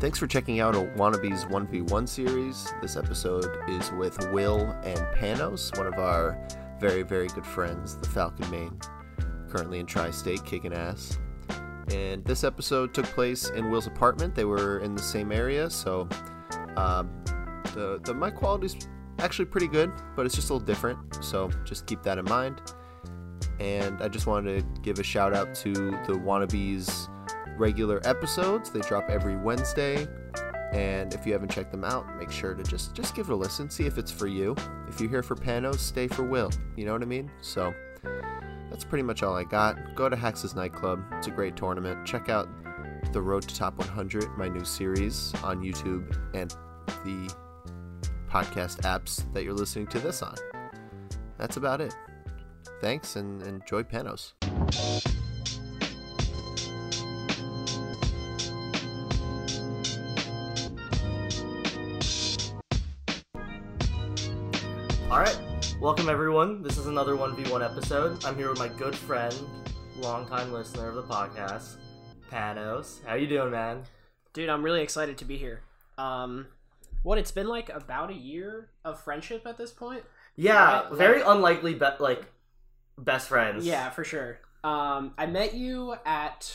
Thanks for checking out a Wannabes 1v1 series. This episode is with Will and Panos, one of our very, very good friends, the Falcon Main, currently in Tri State, kicking ass. And this episode took place in Will's apartment. They were in the same area, so um, the, the mic quality's actually pretty good, but it's just a little different. So just keep that in mind. And I just wanted to give a shout out to the Wannabes regular episodes. They drop every Wednesday. And if you haven't checked them out, make sure to just just give it a listen, see if it's for you. If you're here for Panos, stay for Will. You know what I mean? So that's pretty much all I got. Go to Hax's Nightclub. It's a great tournament. Check out the Road to Top 100, my new series on YouTube and the podcast apps that you're listening to this on. That's about it. Thanks and enjoy Panos. Welcome everyone. This is another 1v1 episode. I'm here with my good friend, longtime listener of the podcast, Panos. How you doing, man? Dude, I'm really excited to be here. Um, what it's been like about a year of friendship at this point. Yeah, Right, very like- unlikely, be- like best friends. Yeah, for sure. Um, I met you at,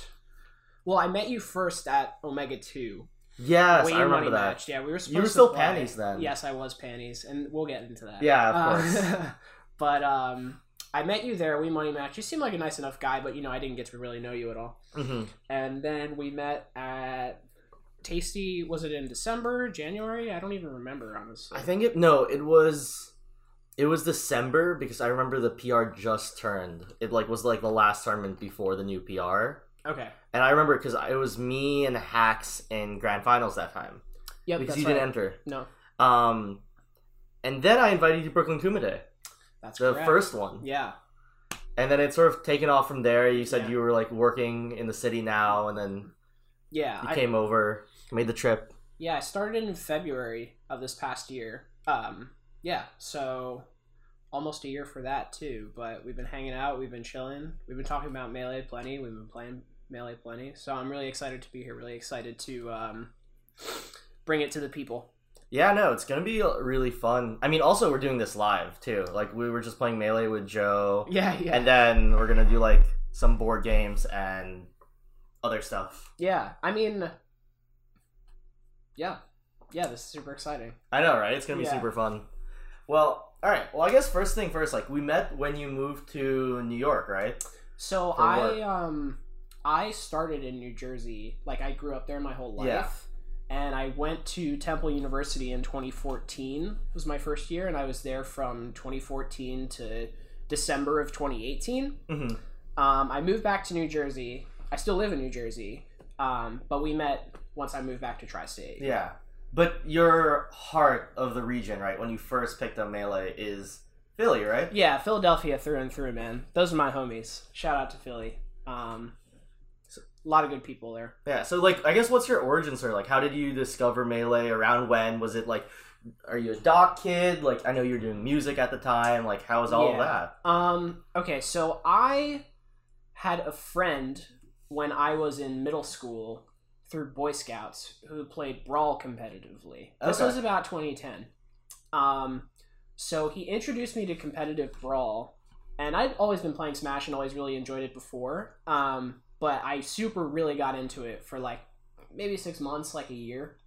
well, I met you first at Omega Two. Yes, Wayne I remember Money that. Match. Yeah, we were. Supposed You were still play. panties then. Yes, I was panties, and we'll get into that. Yeah, of Uh, course. but um, I met you there. We money match. You seem like a nice enough guy, but you know, I didn't get to really know you at all. hmm And then we met at Tasty. Was it in December, January? I don't even remember honestly. I think it. No, it was. It was December because I remember the PR just turned. It like was like the last tournament before the new PR, Okay. and I remember because it was me and Hax in grand finals that time Yep. because you right. didn't enter. No, Um, and then I invited you to Brooklyn Kumite, that's the correct. first one, Yeah. and then it sort of taken off from there. You said Yeah. you were like working in the city now, and then Yeah. you I, came over, made the trip. yeah. I started in February of this past year. Um. Yeah. So almost a year for that too. But we've been hanging out. We've been chilling. We've been talking about melee plenty. We've been playing melee plenty. So I'm really excited to be here. Really excited to um bring it to the people. Yeah, no, it's gonna be really fun. I mean, also we're doing this live too. Like we were just playing melee with Joe, Yeah. Yeah. and then we're gonna do like some board games and other stuff. yeah. I mean. Yeah. Yeah. This is super exciting. I know, right? It's gonna be Yeah. super fun. Well, all right. Well, I guess first thing first, like we met when you moved to New York, right? So For I work. um I started in New Jersey. Like I grew up there my whole life. Yeah. And I went to Temple University in 2014. Was my first year and I was there from 2014 to December of 2018. Mm-hmm. Um, I moved back to New Jersey. I still live in New Jersey. Um, but we met once I moved back to Tri-State. Yeah, but your heart of the region, right? When you first picked up melee, is Philly, right? Yeah, Philadelphia through and through, man. Those are my homies. Shout out to Philly. Um, a lot of good people there. Yeah. So, like, I guess what's your origin story? Like, how did you discover melee? Around when was it? Like, are you a doc kid? Like, I know you were doing music at the time. Like, how was all of that? Um, okay, so I had a friend when I was in middle school through Boy Scouts who played Brawl competitively. This Okay. was about 2010. Um, so he introduced me to competitive Brawl, and I'd always been playing Smash and always really enjoyed it before. Um, but I super really got into it for like maybe six months, like a year.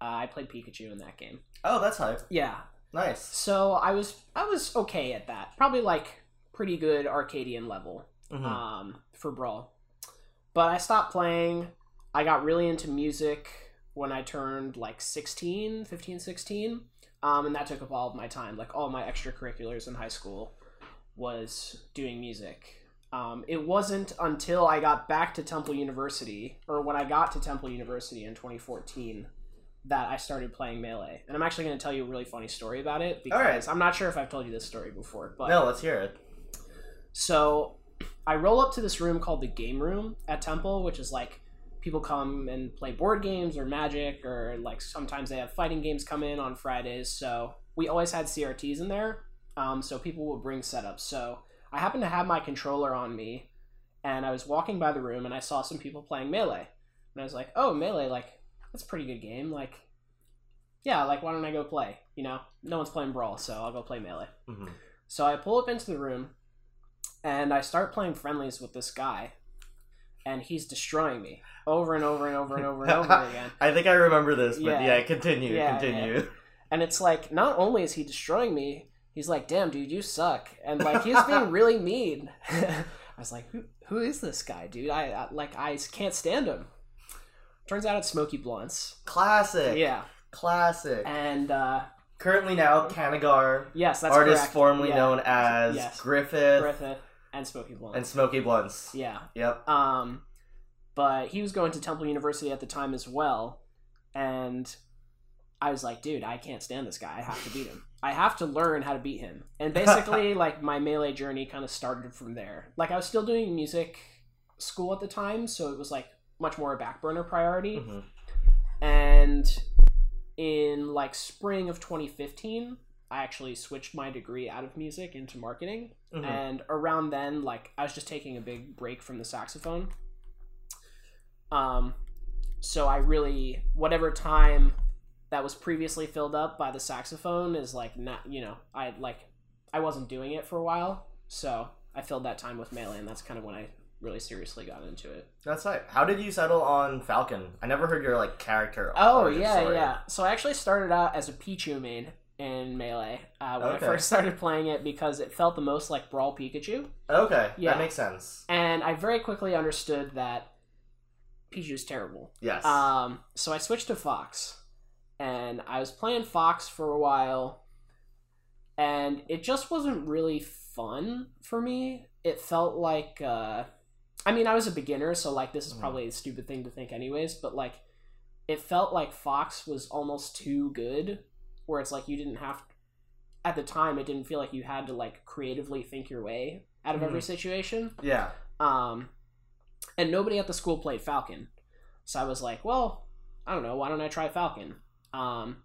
Uh, I played Pikachu in that game. Oh, that's hype. Yeah, Nice. so I was I was okay at that. Probably like pretty good Arcadian level Mhm. um, for Brawl. But I stopped playing. I got really into music when I turned like 16, 15, 16. Um, and that took up all of my time. Like all my extracurriculars in high school was doing music. Um, it wasn't until I got back to Temple University, or when I got to Temple University in 2014, that I started playing Melee. And I'm actually going to tell you a really funny story about it because. I'm not sure if I've told you this story before. But no, let's hear it. so I roll up to this room called the game room at Temple, which is like people come and play board games or magic or like sometimes they have fighting games come in on Fridays. So we always had CRTs in there. Um, so people would bring setups. So I happened to have my controller on me and I was walking by the room and I saw some people playing melee. And I was like, oh, melee, like that's a pretty good game. Like, yeah, like why don't I go play? You know, no one's playing Brawl, so I'll go play Melee. Mhm. So I pull up into the room, and I start playing friendlies with this guy, and he's destroying me over and over and over and over and over again. I think I remember this, but Yeah. yeah, continue, Yeah, continue. And it's like, not only is he destroying me, he's like, "Damn, dude, you suck," and like he's being really mean. I was like, "Who, who is this guy, dude? I, I like, I can't stand him." Turns out it's Smokey Blunts. Classic. Yeah, Classic. and uh, Currently now, Kanagar, yes, that's artist correct. formerly Yeah. known as Yes. Griffith, Griffith and Smokey Blunts. and Smoky Blunts. yeah, Yep. Um, but he was going to Temple University at the time as well, and I was like, dude, I can't stand this guy. I have to beat him. I have to learn how to beat him. And basically, like my melee journey kind of started from there. Like I was still doing music school at the time, so it was like much more a back burner priority. Mhm. And in like spring of 2015, I actually switched my degree out of music into marketing Mhm. and around then like i was just taking a big break from the saxophone um so i really whatever time that was previously filled up by the saxophone is like not you know i like i wasn't doing it for a while so i filled that time with melee and that's kind of when i really seriously got into it That's right. How did you settle on Falcon? I never heard your like character. Oh yeah, story. yeah. So I actually started out as a Pichu main in Melee uh, when Okay. I first started playing it because it felt the most like Brawl Pikachu, Okay, Yeah. that makes sense. and I very quickly understood that Pichu's terrible. Yes. Um, so I switched to Fox, and I was playing Fox for a while, and it just wasn't really fun for me. It felt like, uh, I mean, I was a beginner, so like this is Mhm. probably a stupid thing to think, anyways. But like, it felt like Fox was almost too good, where it's like you didn't have. At the time, it didn't feel like you had to like creatively think your way out of every situation. yeah. Um, and nobody at the school played Falcon. So I was like, well, I don't know, why don't I try Falcon? Um,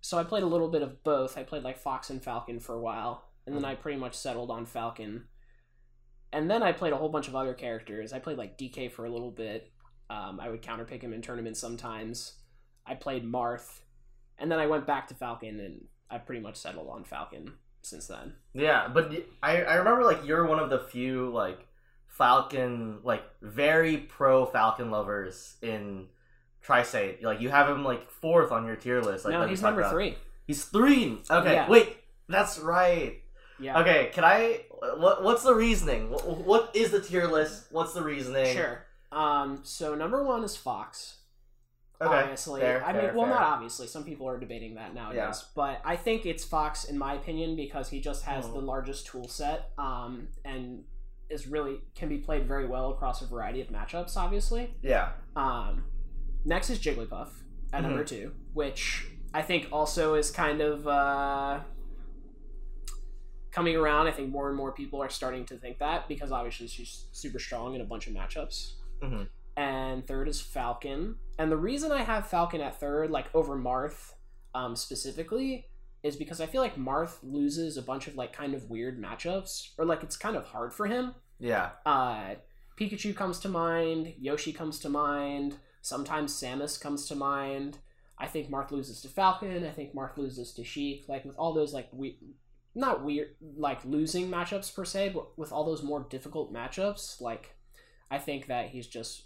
so I played a little bit of both. I played like Fox and Falcon for a while, and then I pretty much settled on Falcon. And then I played a whole bunch of other characters. I played like DK for a little bit. Um, I would counterpick him in tournaments sometimes. I played Marth, and then I went back to Falcon, and I pretty much settled on Falcon since then. Yeah, but I I remember like you're one of the few like Falcon like very pro Falcon lovers in Tri-State. Like you have him like fourth on your tier list. Like no, he's number about. three. He's three. Okay, Yeah. wait, that's right. Yeah. Okay, can I? What what's the reasoning? What, what is the tier list? What's the reasoning? Sure. Um, so number one is Fox. Okay. obviously. fair, I fair, mean, well, fair. not obviously. Some people are debating that nowadays, Yeah. but I think it's Fox in my opinion because he just has Mhm. the largest tool set, um, and is really can be played very well across a variety of matchups. Obviously. Yeah. Um, next is Jigglypuff at Mhm. number two, which I think also is kind of uh, coming around. I think more and more people are starting to think that because obviously she's super strong in a bunch of matchups. Mhm. And third is Falcon. And the reason I have Falcon at third, like over Marth um, specifically, is because I feel like Marth loses a bunch of like kind of weird matchups, or like it's kind of hard for him Yeah. uh, Pikachu comes to mind, Yoshi comes to mind, sometimes Samus comes to mind. I think Marth loses to Falcon. I think Marth loses to Sheik. Like with all those like we, not weird like losing matchups per se, but with all those more difficult matchups, like I think that he's just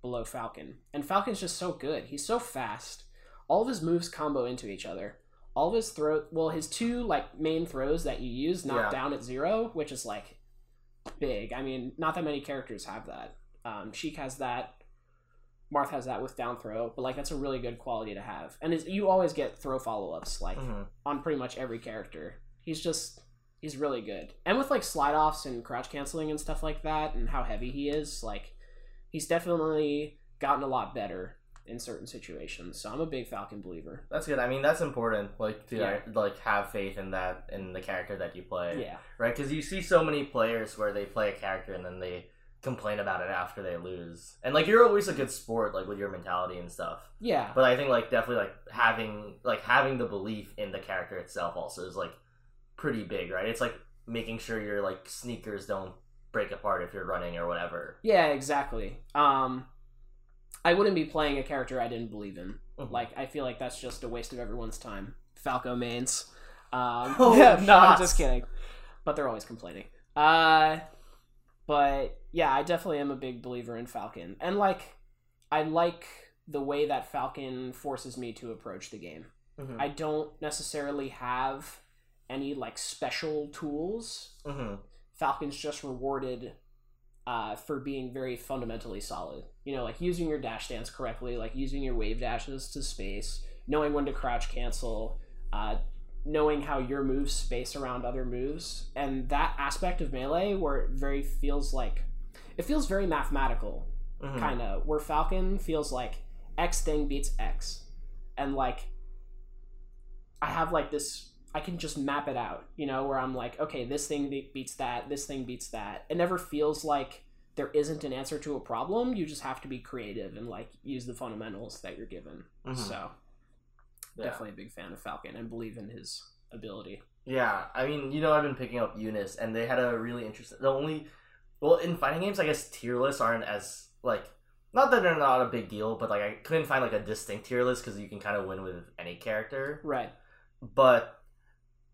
below Falcon. And Falcon's just so good. He's so fast. All of his moves combo into each other. All of his throw, well, his two like main throws that you use knock Yeah. down at zero, which is like big. I mean, not that many characters have that. Um, Sheik has that. Marth has that with down throw, but like that's a really good quality to have. And you always get throw follow ups like Mhm. on pretty much every character. He's just he's really good. And with like slide offs and crouch canceling and stuff like that, and how heavy he is, like he's definitely gotten a lot better in certain situations. So I'm a big Falcon believer. That's good. I mean, that's important. Like to Yeah. like have faith in that in the character that you play. Yeah, right? Because you see so many players where they play a character and then they complain about it after they lose, and like you're always a good sport, like with your mentality and stuff. yeah, But I think like definitely like having like having the belief in the character itself also is like pretty big, right? It's like making sure your like sneakers don't break apart if you're running or whatever. Yeah, exactly. Um, I wouldn't be playing a character I didn't believe in. Mhm. Like I feel like that's just a waste of everyone's time. Falco mains. Um, Oh, no, I'm just kidding. But they're always complaining. Uh, but yeah, I definitely am a big believer in Falcon, and like I like the way that Falcon forces me to approach the game. Mhm. I don't necessarily have any like special tools. Mhm. Falcon's just rewarded uh, for being very fundamentally solid. You know, like using your dash dance correctly, like using your wave dashes to space, knowing when to crouch cancel, uh, knowing how your moves space around other moves, and that aspect of melee where it very feels like it feels very mathematical Mhm. kind of where falcon feels like x thing beats x and like i have like this i can just map it out you know where i'm like okay this thing beats that this thing beats that it never feels like there isn't an answer to a problem you just have to be creative and like use the fundamentals that you're given Mhm. so Yeah. definitely a big fan of falcon and believe in his ability Yeah, I mean, you know, I've been picking up UNIST, and they had a really interesting. The only, well, in fighting games, I guess tier lists aren't as like, not that they're not a big deal, but like I couldn't find like a distinct tier list because you can kind of win with any character. right But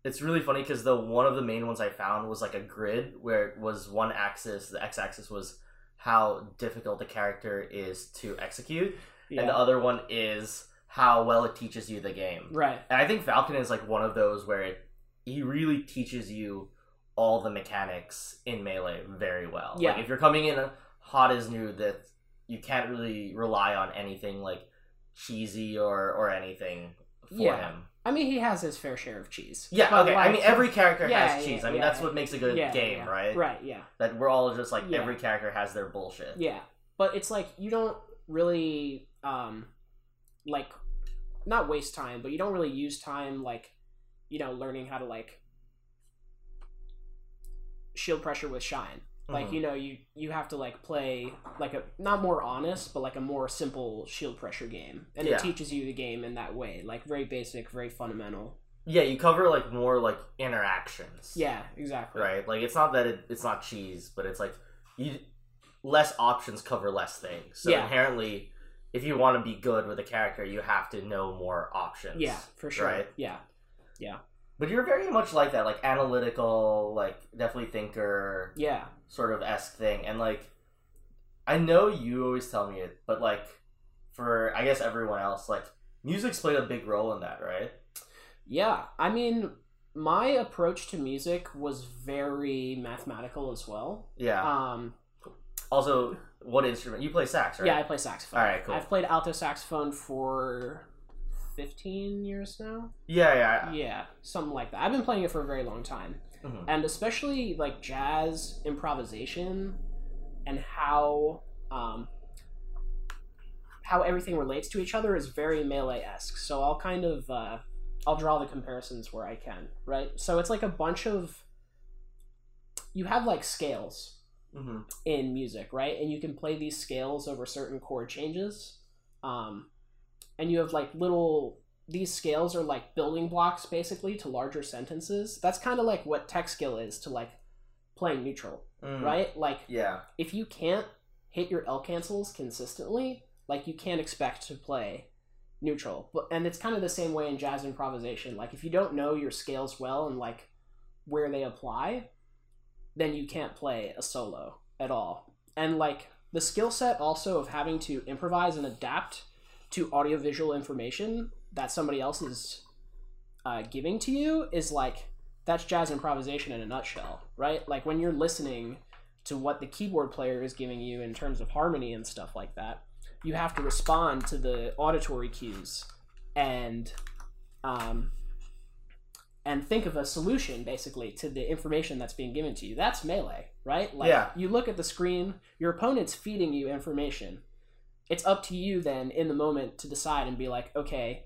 it's really funny because the one of the main ones I found was like a grid where it was one axis. The x-axis was how difficult the character is to execute, yeah and the other one is how well it teaches you the game. right And I think Falcon is like one of those where it he really teaches you all the mechanics in melee very well. Yeah. Like if you're coming in hot as new, that you can't really rely on anything like cheesy or or anything for Yeah. him. i mean he has his fair share of cheese Yeah, But, okay. I mean, every character Yeah, has yeah, cheese. I mean, yeah, that's what makes a good yeah, game, yeah. right? right yeah That we're all just like Yeah. every character has their bullshit. Yeah, but it's like you don't really um like not waste time, but you don't really use time like you know learning how to like shield pressure with shine. Like Mhm. you know you you have to like play like a not more honest, but like a more simple shield pressure game, and Yeah. it teaches you the game in that way, like very basic, very fundamental. yeah, you cover like more like interactions. Yeah, exactly. right? Like it's not that it, it's not cheese, but it's like you less options cover less things. So Yeah. inherently, if you want to be good with a character, you have to know more options. Yeah, for sure. Right. Yeah. But you're very much like that, like analytical, like definitely thinker Yeah. sort of esque thing, and like I know you always tell me it, but like for I guess everyone else, like music's played a big role in that, right? Yeah, I mean, my approach to music was very mathematical as well. Yeah. Um, also, what instrument you play? Sax, right? Yeah, I play saxophone. All right, cool. I've played alto saxophone for fifteen years now. Yeah, yeah. Yeah, something like that. I've been playing it for a very long time, Mhm. and especially like jazz improvisation and how um, how everything relates to each other is very melee esque. So I'll kind of uh, I'll draw the comparisons where I can. Right. So it's like a bunch of you have like scales Mhm. in music, right? And you can play these scales over certain chord changes. Um, and you have like little these scales are like building blocks basically to larger sentences. That's kind of like what tech skill is to like playing neutral, Mm. right? Like Yeah. if you can't hit your L cancels consistently, like you can't expect to play neutral. But and it's kind of the same way in jazz improvisation. Like if you don't know your scales well and like where they apply, then you can't play a solo at all. And like the skill set also of having to improvise and adapt to audiovisual information that somebody else is uh, giving to you is like that's jazz improvisation in a nutshell, right? Like when you're listening to what the keyboard player is giving you in terms of harmony and stuff like that, you have to respond to the auditory cues and um, and think of a solution basically to the information that's being given to you. That's melee, right? Like Yeah. you look at the screen, your opponent's feeding you information. It's up to you then in the moment to decide and be like, okay,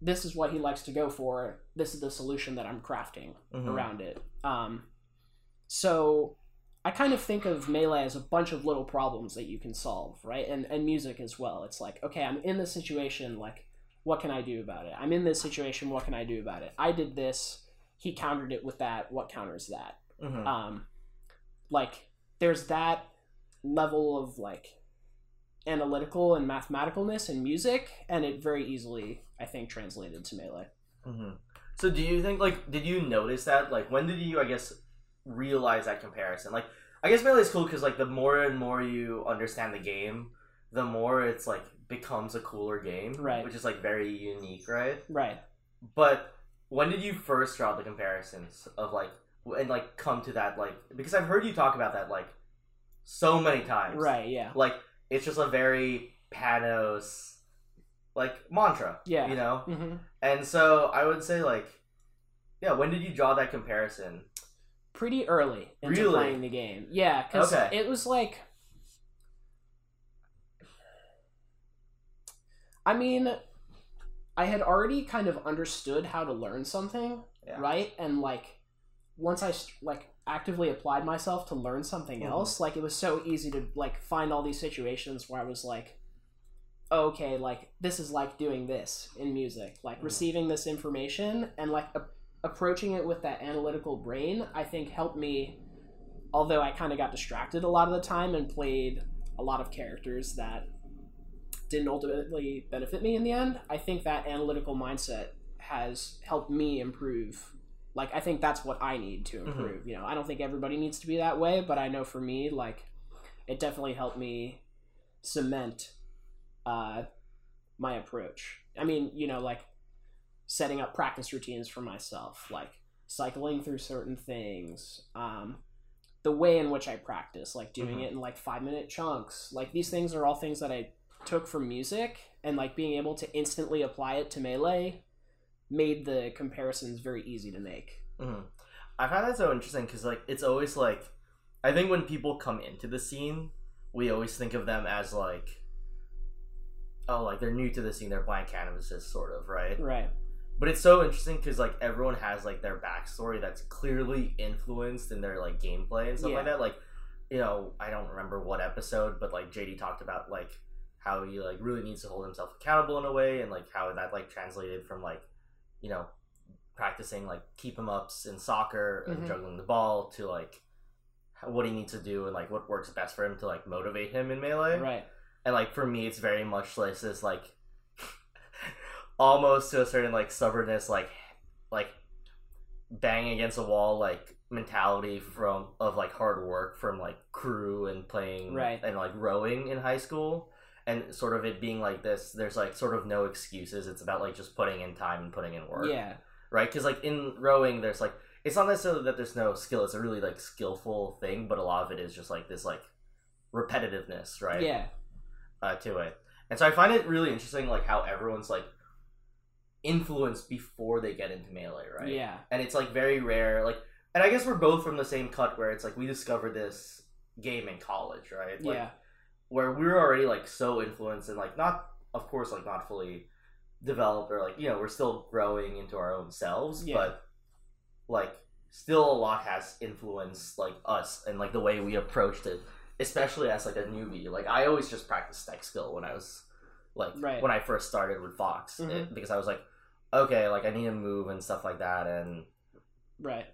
this is what he likes to go for. This is the solution that I'm crafting Mhm. around it. Um, so I kind of think of melee as a bunch of little problems that you can solve, right? And and music as well. It's like, okay, I'm in this situation, like, what can I do about it? I'm in this situation, what can I do about it? I did this, he countered it with that, what counters that? Mhm. Um, like, there's that level of like analytical and mathematicalness in music, and it very easily, I think, translated to melee. hmm So do you think like did you notice that like when did you I guess realize that comparison? Like I guess melee is cool because like the more and more you understand the game, the more it's like becomes a cooler game, Right. Which is like very unique, right? Right. But when did you first draw the comparisons of like and like come to that like because I've heard you talk about that like so many times, Right. Yeah. Like it's just a very Panos like mantra, Yeah. you know. hmm And so I would say like, yeah, when did you draw that comparison? Pretty early into Really? playing the game. Yeah, because Okay. it was like. I mean, I had already kind of understood how to learn something, Yeah. right? And like, once I like actively applied myself to learn something Mhm. else, like it was so easy to like find all these situations where I was like, okay, like this is like doing this in music, like Mhm. receiving this information and like a- approaching it with that analytical brain. I think helped me. Although I kind of got distracted a lot of the time and played a lot of characters that didn't ultimately benefit me in the end. I think that analytical mindset has helped me improve. Like I think that's what I need to improve. You know, I don't think everybody needs to be that way, but I know for me, like it definitely helped me cement uh, my approach. I mean, you know, like setting up practice routines for myself, like cycling through certain things, um, the way in which I practice, like doing Mhm. it in like five minute chunks. Like these things are all things that I took from music, and like being able to instantly apply it to melee made the comparisons very easy to make. hmm I find that so interesting because like it's always like, I think when people come into the scene, we always think of them as like, oh, like they're new to the scene, they're blank canvases, sort of, right? Right. But it's so interesting because like everyone has like their backstory that's clearly influenced in their like gameplay and stuff like that. Like, you know, I don't remember what episode, but like JD talked about like how he like really needs to hold himself accountable in a way, and like how that like translated from like, you know, practicing like keep him ups in soccer and Mhm. juggling the ball to like what he needs to do and like what works best for him to like motivate him in melee Right. and like for me it's very much like this like almost to a certain like stubbornness like like banging against a wall like mentality from of like hard work from like crew and playing Right. and like rowing in high school and sort of it being like this there's like sort of no excuses it's about like just putting in time and putting in work Yeah. right? Because like in rowing, there's like it's not necessarily that there's no skill; it's a really like skillful thing, but a lot of it is just like this like repetitiveness, right? Yeah. Uh, to it, and so I find it really interesting, like how everyone's like influenced before they get into melee, right? Yeah. and it's like very rare, like, and I guess we're both from the same cut where it's like we discovered this game in college, right? Like, yeah. Where we were already like so influenced and like not of course like not fully developed or like you know we're still growing into our own selves Yeah. but like still a lot has influenced like us and like the way we approached it especially as like a newbie like i always just practiced tech skill when i was like Right. when i first started with fox Mhm. it- because i was like okay like i need to move and stuff like that and Right.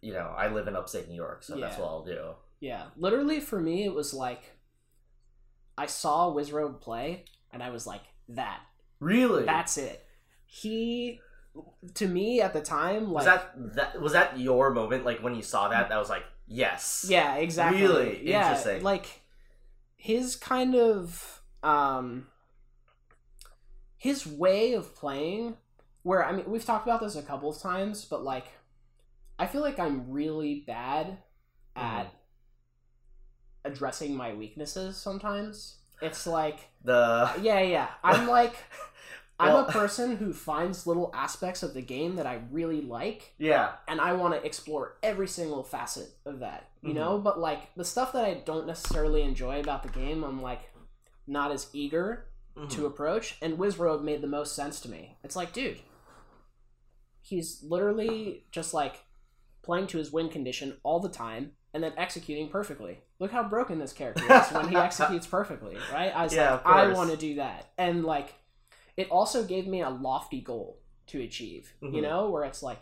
you know i live in upstate new york so that's what i'll do Yeah, literally for me, it was like I saw Wizrobe play, and I was like, "That, really that's it." He, to me at the time, like, was that that was that your moment like when you saw that that was like yes yeah, exactly. Really yeah, interesting. Like his kind of um, his way of playing. Where I mean, we've talked about this a couple of times, but like, I feel like I'm really bad at addressing my weaknesses sometimes. It's like, the yeah, yeah. I'm like, I'm a person who finds little aspects of the game that I really like, yeah and I want to explore every single facet of that, you Mhm. know? But like, the stuff that I don't necessarily enjoy about the game, I'm like, not as eager Mhm. to approach. And Wizrobe made the most sense to me. It's like, dude, he's literally just like playing to his win condition all the time and then executing perfectly. Look how broken this character is when he executes perfectly, right? I was Yeah, like, I want to do that. And like, it also gave me a lofty goal to achieve, you Mhm. know, where it's like,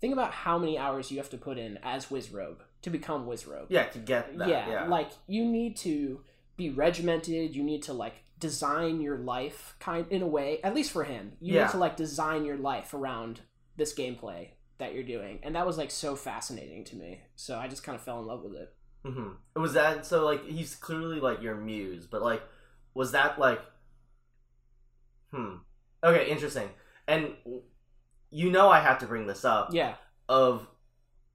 think about how many hours you have to put in as Wizrobe to become Wizrobe yeah to get that yeah, yeah, like you need to be regimented you need to like design your life kind in a way at least for him you Yeah. need to like design your life around this gameplay that you're doing and that was like so fascinating to me so i just kind of fell in love with it hmm Was that so? Like he's clearly like your muse, but like, was that like? Hmm. Okay, interesting. And you know, I have to bring this up. yeah Of,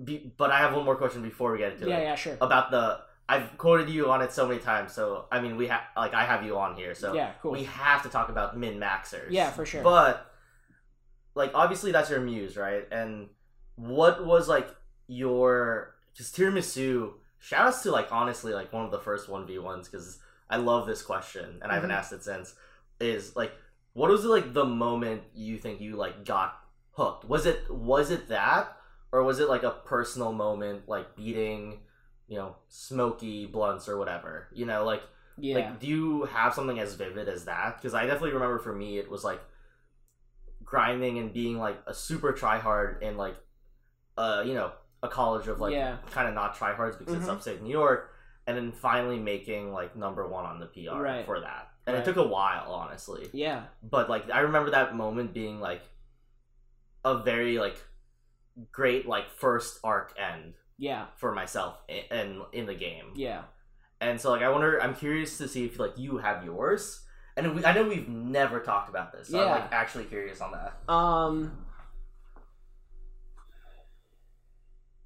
be, but I have one more question before we get into yeah it yeah sure about the. I've quoted you on it so many times, so I mean, we have like I have you on here, so yeah cool we have to talk about min maxers. yeah for sure But like obviously that's your muse, right? And what was like your because tiramisu? Shout outs to like honestly like one of the first one v ones because I love this question and I haven't Mhm. asked it since. Is like what was like the moment you think you like got hooked? Was it was it that or was it like a personal moment like beating you know smoky blunts or whatever? You know like yeah like, do you have something as vivid as that? Because I definitely remember for me, it was like grinding and being like a super tryhard in like, uh, you know, a college of like Yeah. kind of not tryhards because it's Mhm. upstate New York, and then finally making like number one on the PR Right. for that. And Right. it took a while, honestly. yeah But like, I remember that moment being like a very like great like first arc end yeah for myself in, in in the game. yeah And so, like, I wonder. I'm curious to see if like you have yours. And we, I know we've never talked about this. So Yeah. I'm like actually curious on that. um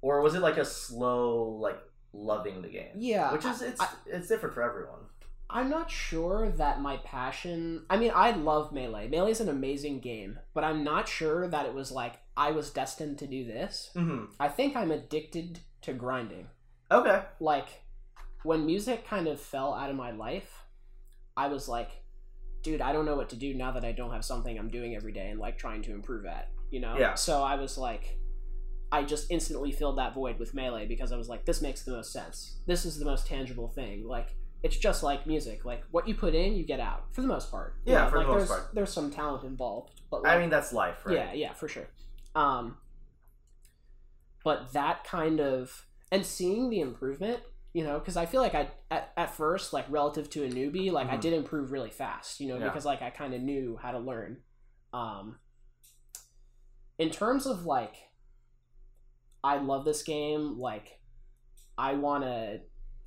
Or was it like a slow, like loving the game? yeah Which is it's I- it's different for everyone. I'm not sure that my passion. I mean, I love Melee. Melee is an amazing game, but I'm not sure that it was like I was destined to do this. Mm-hmm. I think I'm addicted to grinding. Okay. Like, when music kind of fell out of my life, I was like, dude, I don't know what to do now that I don't have something I'm doing every day and like trying to improve at, you know? Yeah. So I was like, I just instantly filled that void with Melee because I was like, this makes the most sense. This is the most tangible thing. Like, it's just like music. Like, what you put in, you get out for the most part. Yeah, know, for the most there's, part. There's some talent involved, but I mean, that's life, right? yeah, yeah, for sure. Um, but that kind of and seeing the improvement, you know, because I feel like I at, at first like relative to a newbie, like I Mhm. did improve really fast, you know, Yeah. because like I kind of knew how to learn. Um, in terms of like, I love this game. Like, I wanna.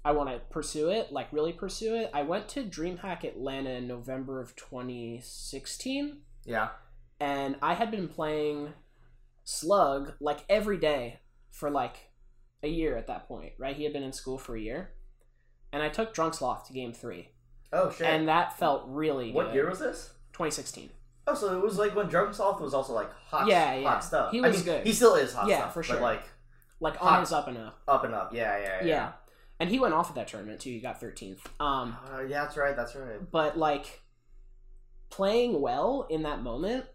I want to pursue it, like really pursue it. I went to DreamHack Atlanta in November of 2016 Yeah. and I had been playing Slug like every day for like a year at that point, right? He had been in school for a year. And I took Drunk Sloth to game three. Oh shit. And that felt really what good. year was this? 2016. Oh, so it was like when Drunk Sloth was also like hot, Yeah, yeah. hot stuff. He I was mean, good. He still is hot Yeah, stuff, for But sure. like Like on his up and up. up and up. Yeah, yeah, Yeah. yeah. And he went off at that tournament too. He got 13th. Um, Uh, yeah, that's right. That's right. but like playing well in that moment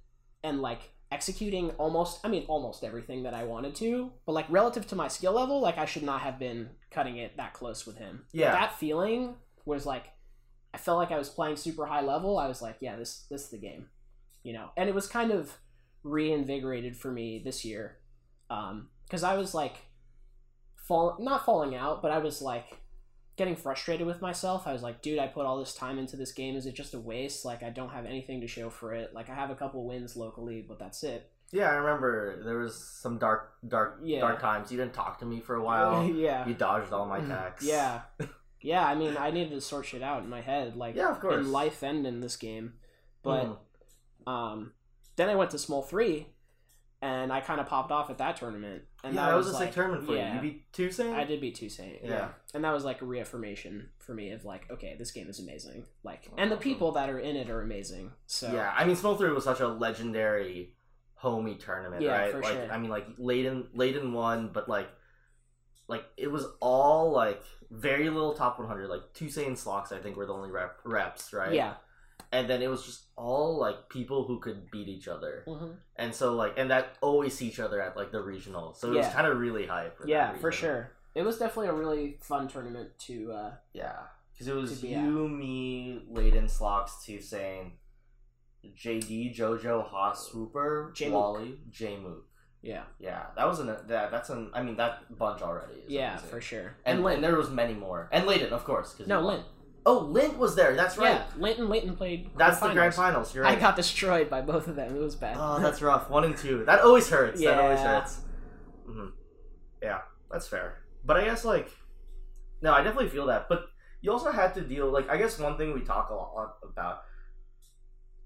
and like executing almost i mean almost everything that i wanted to but like relative to my skill level like i should not have been cutting it that close with him. Yeah. that feeling was like i felt like i was playing super high level. I was like yeah this this is the game you know? And it was kind of reinvigorated for me this year um because i was like fall not falling out but i was like getting frustrated with myself. I was like, dude, I put all this time into this game. Is it just a waste? Like, I don't have anything to show for it. Like, I have a couple wins locally, but that's it. Yeah, I remember there was some dark, dark, Yeah. dark times. You didn't talk to me for a while. yeah. You dodged all my texts. Yeah. Yeah, I mean, I needed to sort shit out in my head, like, Yeah, of course. in life and in this game. But, Mm. um, then I went to Small 3, and I kind of popped off at that tournament. And yeah, that was, a like, sick tournament for yeah. you. You beat 2saint. I did beat 2saint, yeah. Yeah. And that was like a reaffirmation for me of like, okay, this game is amazing. Like, and the people that are in it are amazing. So Yeah, I mean, Small Three was such a legendary homie tournament, Yeah, right? like, sure. I mean, like Layden, Layden won, but like, like it was all like very little top 100. Like 2saint and Slocks, I think, were the only rep, reps, right? yeah, and then it was just all like people who could beat each other, hmm and so like, and that always see each other at like the regional, so it was kind of really hype. For yeah, for sure. It was definitely a really fun tournament to. uh Yeah, because it was To you, me, Layden, Slocks, 2saint, JD, JoJo, Haas, Swooper, J-Mook. Wally, J Mook. Yeah, Yeah, that was an that that's an I mean that bunch already. Is yeah, amazing. for sure. And, Lin, there was many more, and Layden, of course. 'cause no. Lin, Oh, Lint was there. That's right. Yeah, Linton Linton played. That's the grand finals. You're right. I got destroyed by both of them. It was bad. Oh, that's rough. One and two. That always hurts. That always Yeah. hurts. hmm Yeah, that's fair. But I guess like, no, I definitely feel that. But you also had to deal like I guess one thing we talk a lot about.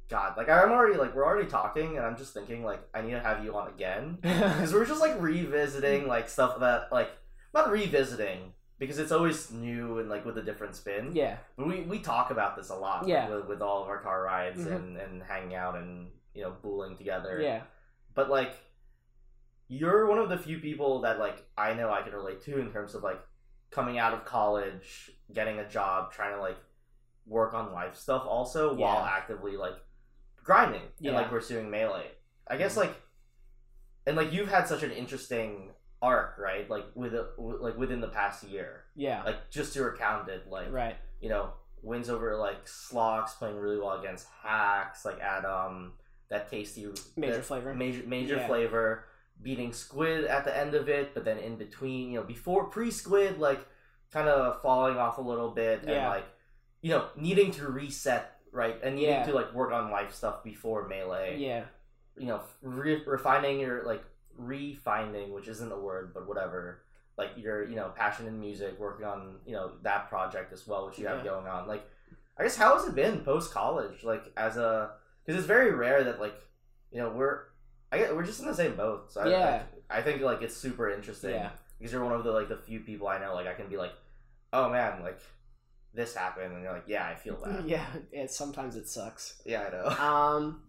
God, like I'm already like we're already talking, and I'm just thinking like I need to have you on again because we're just like revisiting like stuff that like not revisiting because it's always new and like with a different spin. yeah, But we, we talk about this a lot Yeah. with, with all of our car rides Mhm. and, and hanging out and you know booling together. yeah, But like you're one of the few people that like I know I can relate to in terms of like coming out of college, getting a job, trying to like work on life stuff also while actively like grinding and like pursuing melee. I guess like and like you've had such an interesting arc, right? Like with, a, like within the past year. yeah. Like just to recount it, like right. you know, wins over like Slocks playing really well against Hax, like at um that tasty Major that flavor. major major Yeah. flavor, beating Squid at the end of it, but then in between, you know, before pre Squid, like kind of falling off a little bit and like you know needing to reset right and needing Yeah. to like work on life stuff before melee. Yeah, You know, re- refining your like refinding, which isn't a word, but whatever like your you know passion in music working on you know that project as well which you have going on like i guess how has it been post college like as a because it's very rare that like you know we're i get we're just in the same boat so Yeah. I, I think like it's super interesting yeah, because you're one of the like the few people i know like i can be like oh man like this happened and you're like yeah i feel that yeah. and sometimes it sucks. yeah i know Um,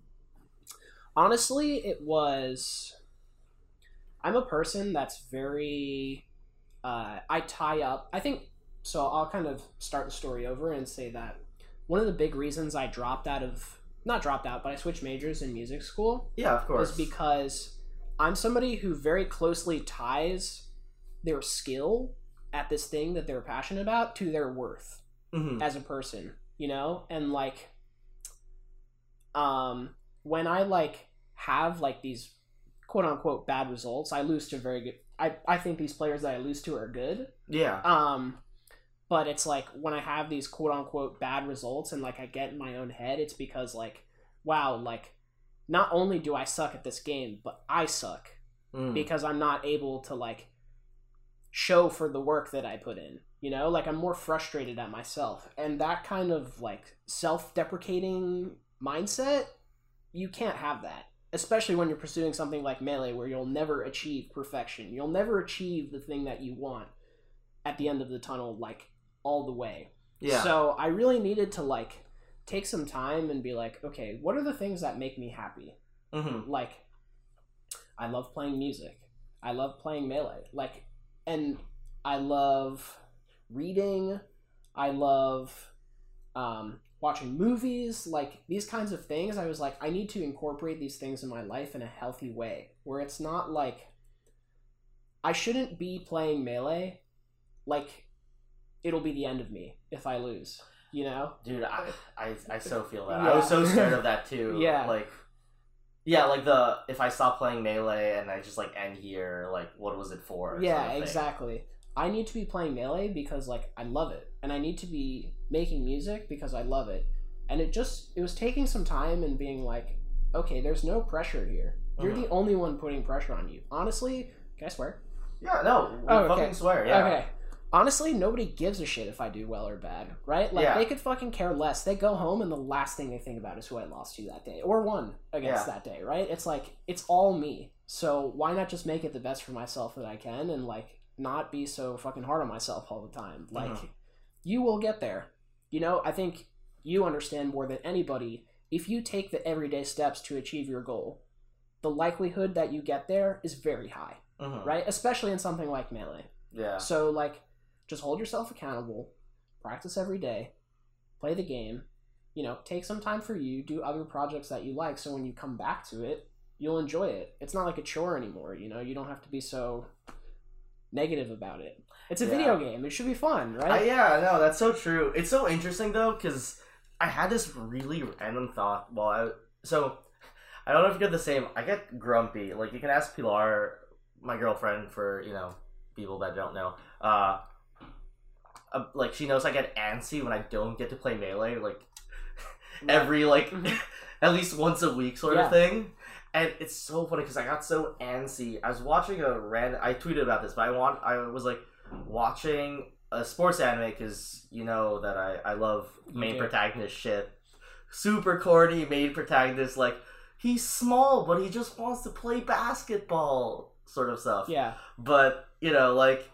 honestly, it was. I'm a person that's very. Uh, I tie up. I think so. I'll kind of start the story over and say that one of the big reasons I dropped out of not dropped out, but I switched majors in music school yeah of course is because I'm somebody who very closely ties their skill at this thing that they're passionate about to their worth Mhm. as a person, you know? And like um when I like have like these quote unquote bad results, I lose to very good I, I think these players that I lose to are good. yeah Um but it's like when I have these quote unquote bad results and like I get in my own head, it's because like wow, like not only do I suck at this game, but I suck Mm. because I'm not able to like show for the work that I put in. You know, like I'm more frustrated at myself. And that kind of like self deprecating mindset, you can't have that. Especially when you're pursuing something like Melee where you'll never achieve perfection. You'll never achieve the thing that you want at the end of the tunnel, like all the way. yeah So I really needed to like take some time and be like, okay, what are the things that make me happy? Mhm. like I love playing music. I love playing melee. Like and I love reading. I love um, watching movies, like these kinds of things. I was like, I need to incorporate these things in my life in a healthy way where it's not like I shouldn't be playing melee like it'll be the end of me if I lose, you know? Dude, I, I, I so feel that. I Yeah. was so scared of that too. Yeah. Like, yeah, like the if I stop playing melee and I just like end here, like what was it for? sort Yeah, of exactly. I need to be playing melee because like I love it, and I need to be making music because I love it. And it just it was taking some time and being like, okay, there's no pressure here. You're Mhm. the only one putting pressure on you. Honestly, can I swear? Yeah, no, Oh, okay. fucking swear. Yeah. Okay. Honestly, nobody gives a shit if I do well or bad, right? Like Yeah. they could fucking care less. They go home and the last thing they think about is who I lost to that day or won against Yeah. that day, right? It's like it's all me. So why not just make it the best for myself that I can and like not be so fucking hard on myself all the time? Like Mhm. you will get there. You know, I think you understand more than anybody if you take the everyday steps to achieve your goal. The likelihood that you get there is very high, Mhm. right? Especially in something like melee. Yeah. So like just hold yourself accountable, practice every day, play the game, you know, take some time for you, do other projects that you like so when you come back to it, you'll enjoy it. It's not like a chore anymore, you know, you don't have to be so negative about it. It's a Yeah. video game. It should be fun, right? yeah, no, that's so true. It's so interesting though, because I had this really random thought while I. So, I don't know if you get the same. I get grumpy. Like you can ask Pilar, my girlfriend, for you know people that don't know. Uh, uh, like she knows I get antsy when I don't get to play melee like every like Mhm. at least once a week sort Yeah. of thing. And it's so funny because I got so antsy. I was watching a random. I tweeted about this, but I want. I was like watching a sports anime because you know that I I love main protagonist shit. Super corny main protagonist. Like he's small, but he just wants to play basketball, sort of stuff Yeah. but you know like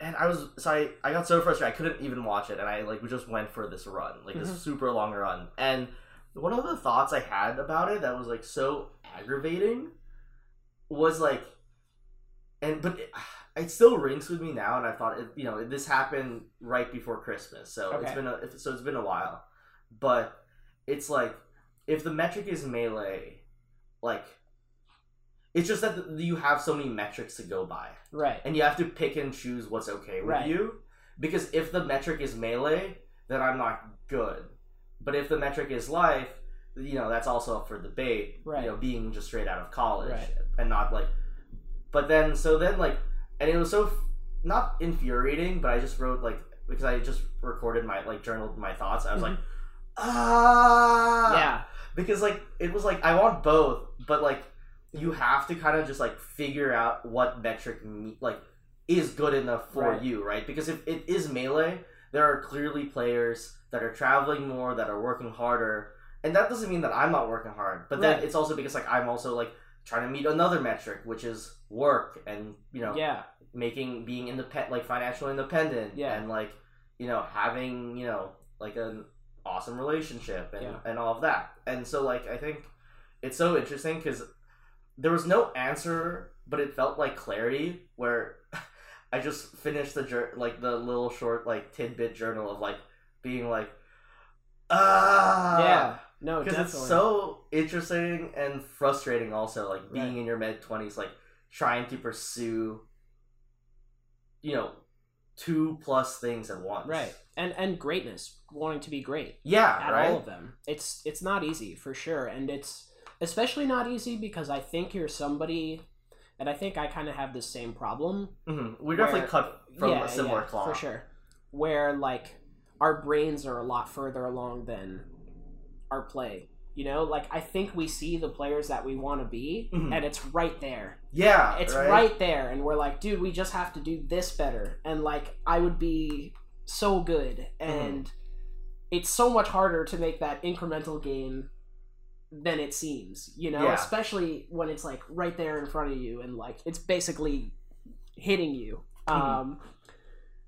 and i was so i, I got so frustrated i couldn't even watch it and i like we just went for this run like Mhm. this super long run and one of the thoughts i had about it that was like so aggravating was like and but it, it still rings with me now and i thought it you know this happened right before christmas so it's Okay. been a so it's been a while but it's like if the metric is melee like it's just that th- you have so many metrics to go by Right. and you have to pick and choose what's okay with Right. you because if the metric is melee then i'm not good but if the metric is life you know that's also up for debate Right. you know being just straight out of college Right. and not like but then so then like and it was so f- not infuriating but i just wrote like because i just recorded my like journaled my thoughts i was like ah yeah. because like it was like I want both, but like you have to kind of just like figure out what metric me- like is good enough for Right. you, right? Because if it is melee, there are clearly players that are traveling more, that are working harder, and that doesn't mean that I'm not working hard. But then Right. it's also because like I'm also like trying to meet another metric, which is work and you know Yeah. making being independent like financial independent Yeah. and like you know having you know like an awesome relationship and, Yeah. and all of that and so like i think it's so interesting because there was no answer but it felt like clarity where i just finished the jour- like the little short like tidbit journal of like being like ah yeah. No, because it's so interesting and frustrating also like being Right. in your mid 20s like trying to pursue you know two plus things at once right. And and greatness, wanting to be great yeah at right all of them. It's it's not easy for sure, and it's especially not easy because I think you're somebody, and I think I kind of have the same problem hmm we're definitely cut from yeah, a similar yeah, cloth for sure. Where like our brains are a lot further along than our play. You know, like I think we see the players that we want to be, Mhm. and it's right there. yeah It's right, right? there, and we're like, dude, we just have to do this better. And like, I would be so good, and it's so much harder to make that incremental gain than it seems. You know, Yeah. especially when it's like right there in front of you, and like it's basically hitting you. Mhm. Um,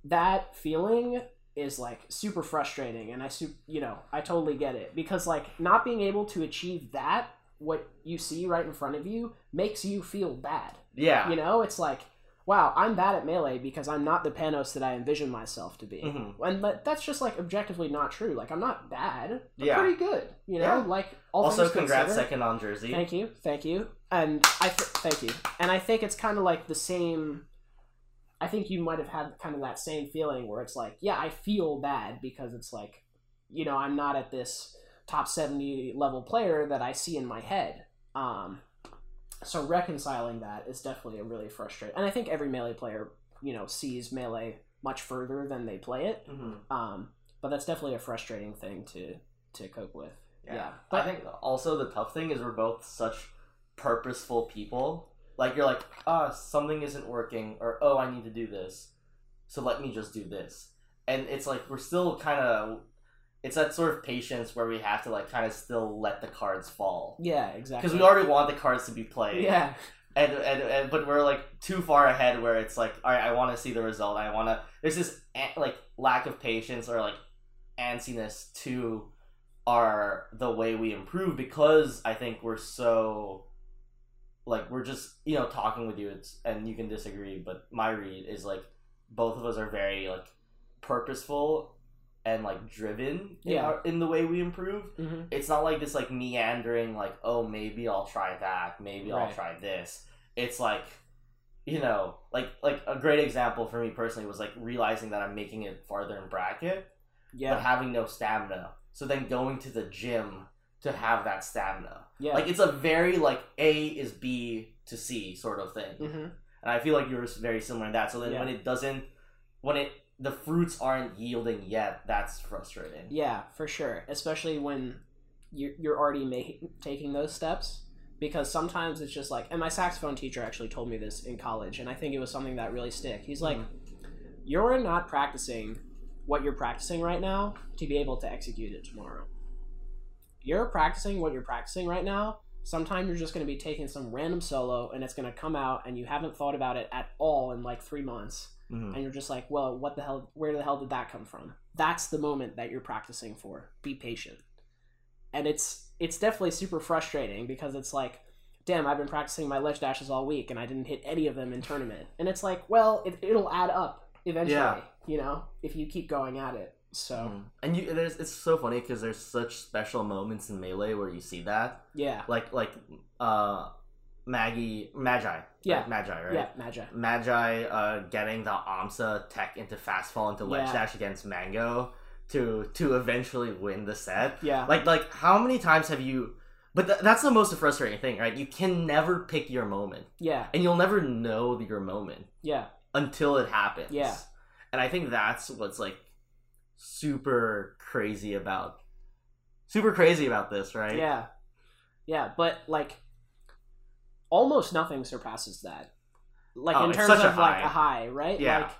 that feeling is like super frustrating, and I su- you know I totally get it because like not being able to achieve that what you see right in front of you makes you feel bad. yeah You know, it's like, wow, I'm bad at melee because I'm not the Panos that I envision myself to be. Mhm. And that, that's just like objectively not true. Like I'm not bad. I'm Yeah. pretty good. You know, Yeah. like also congrats considered- second on jersey Thank you, thank you, and I th- thank you, and I think it's kind of like the same. I think you might have had kind of that same feeling where it's like, yeah, I feel bad because it's like, you know, I'm not at this top seventy level player that I see in my head. Um, so reconciling that is definitely a really frustrating, and I think every melee player, you know, sees melee much further than they play it. Mhm. Um, but that's definitely a frustrating thing to to cope with. Yeah. Yeah. I think also the tough thing is we're both such purposeful people. Like you're like, ah, something isn't working, or oh, I need to do this, so let me just do this. And it's like we're still kind of, it's that sort of patience where we have to like kind of still let the cards fall Yeah, exactly. because we already want the cards to be played. yeah, And, and and but we're like too far ahead where it's like, all right, I want to see the result. I want to. There's this a- like lack of patience or like antsiness to our the way we improve because I think we're so like we're just you know talking with you it's and you can disagree but my read is like both of us are very like purposeful and like driven in, Yeah. our, in the way we improve hmm it's not like this like meandering like oh maybe i'll try that maybe i'll try this it's like you know like like a great example for me personally was like realizing that i'm making it farther in bracket yeah, but having no stamina so then going to the gym to have that stamina yeah. like it's a very like a is b to c sort of thing hmm and I feel like you're very similar in that. So then Yeah. when it doesn't, when it the fruits aren't yielding yet, that's frustrating. Yeah, for sure. Especially when you're, you're already making taking those steps. Because sometimes it's just like, and my saxophone teacher actually told me this in college, and I think it was something that really stick. He's like, mm-hmm. you're not practicing what you're practicing right now to be able to execute it tomorrow. You're practicing what you're practicing right now. Sometime you're just going to be taking some random solo and it's going to come out and you haven't thought about it at all in like three months. Mhm. And you're just like, well, what the hell, where the hell did that come from? That's the moment that you're practicing for. Be patient. And it's, it's definitely super frustrating because it's like, damn, I've been practicing my ledge dashes all week and I didn't hit any of them in tournament. And it's like, well, it, it'll add up eventually, Yeah. you know, if you keep going at it. So, Mhm. And you, there's it's so funny because there's such special moments in melee where you see that, yeah. like like uh, Maggie Magi, Yeah. Like Magi, right? Yeah, Magi. Magi uh, getting the Amsa tech into fastfall into ledge Yeah. dash against Mango to to eventually win the set. Yeah. Like like how many times have you? But th- that's the most frustrating thing, right? You can never pick your moment, Yeah. and you'll never know your moment Yeah. until it happens. Yeah. And I think that's what's like super crazy about super crazy about this, right? Yeah. Yeah, but like almost nothing surpasses that. Like Oh, in terms such a of like a high, right? Yeah. Like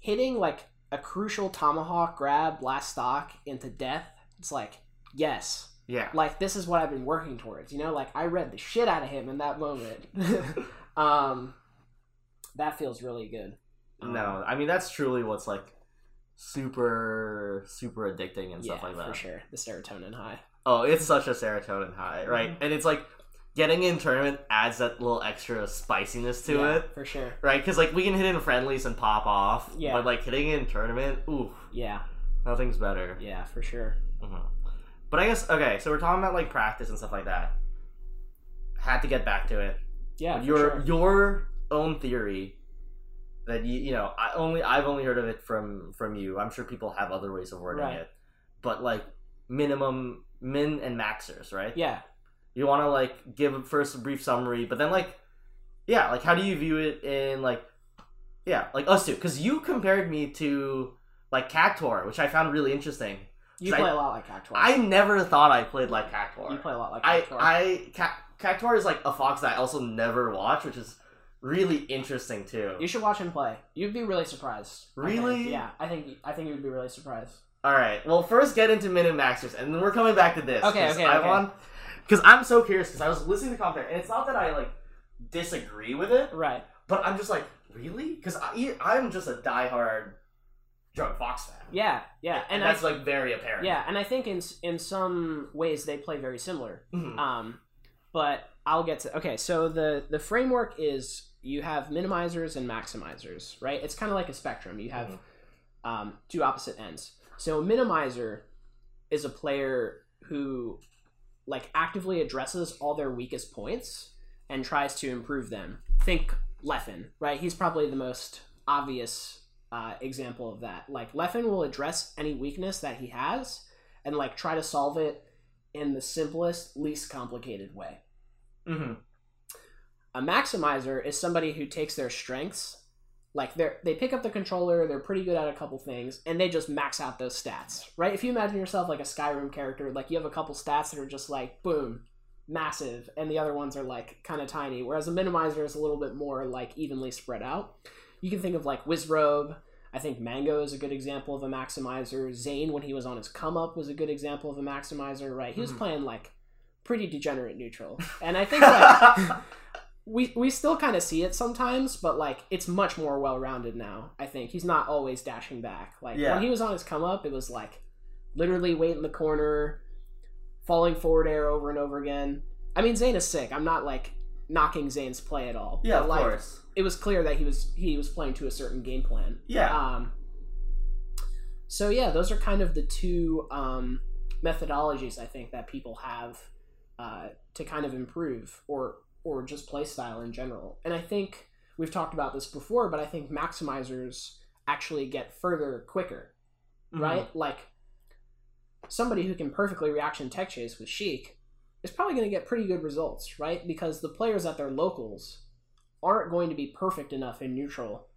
hitting like a crucial tomahawk grab last stock into death. It's like, yes. Yeah. Like this is what I've been working towards, you know? Like I read the shit out of him in that moment. um that feels really good. Um, No, I mean that's truly what's like super super addicting and yeah, stuff like that. for sure. The serotonin high. Oh, it's such a serotonin high, right? Mhm. And it's like getting in tournament adds that little extra spiciness to yeah, it, For sure. right? Because like we can hit in friendlies and pop off, Yeah. but like hitting in tournament, ooh, Yeah. nothing's better. Yeah, for sure. Mhm. But I guess okay, so we're talking about like practice and stuff like that. Had to get back to it. Yeah, for your sure. your own theory that you you know I only I've only heard of it from from you. I'm sure people have other ways of wording Right. it, but like minimum min and maxers, right? Yeah. You want to like give first a brief summary, but then like yeah, like how do you view it in like yeah like us two? Because you compared me to like Cactuar, which I found really interesting. You play I- a lot like Cactuar. I never thought I played like Cactuar. You play a lot like I Cactuar. I Ca- Cactuar is like a fox that I also never watch, which is really interesting too. You should watch him play. You'd be really surprised. I think. Really? Yeah, I think I think you'd be really surprised. All right, well, first get into min and maxers, and then we're coming back to this. Okay, okay, I okay. want because I'm so curious because I was listening to commentary, and it's not that I like disagree with it, Right. but I'm just like, really? Because I'm just a diehard drunk fox fan. Yeah, yeah, and, and, that's I, like very apparent. yeah, and I think in in some ways they play very similar. Mhm. Um, but I'll get to okay. So the the framework is you have minimizers and maximizers, right? It's kind of like a spectrum. You have Mhm. um, two opposite ends. So a minimizer is a player who like actively addresses all their weakest points and tries to improve them. Think Leffen, right? He's probably the most obvious uh, example of that. Like Leffen will address any weakness that he has and like try to solve it in the simplest, least complicated way. Mhm. A maximizer is somebody who takes their strengths, like they they pick up the controller, they're pretty good at a couple things, and they just max out those stats, right? If you imagine yourself like a Skyrim character, like you have a couple stats that are just like boom, massive, and the other ones are like kind of tiny, whereas a minimizer is a little bit more like evenly spread out. You can think of like Wizzrobe. I think Mango is a good example of a maximizer. Zain, when he was on his come up, was a good example of a maximizer, right? He was Mhm. playing like pretty degenerate neutral, and I think like we we still kind of see it sometimes, but like it's much more well rounded now. I think he's not always dashing back. Like Yeah. when he was on his come up, it was like literally wait in the corner, falling forward air over and over again. I mean, Zain is sick. I'm not like knocking Zain's play at all. yeah, but, of like, course. It was clear that he was he was playing to a certain game plan. Yeah. Um, so yeah, those are kind of the two um, methodologies I think that people have uh, to kind of improve or or just play style in general. And I think we've talked about this before, but I think maximizers actually get further quicker, Mhm. right? Like somebody who can perfectly reaction tech chase with Sheik is probably going to get pretty good results, right? Because the players at their locals aren't going to be perfect enough in neutral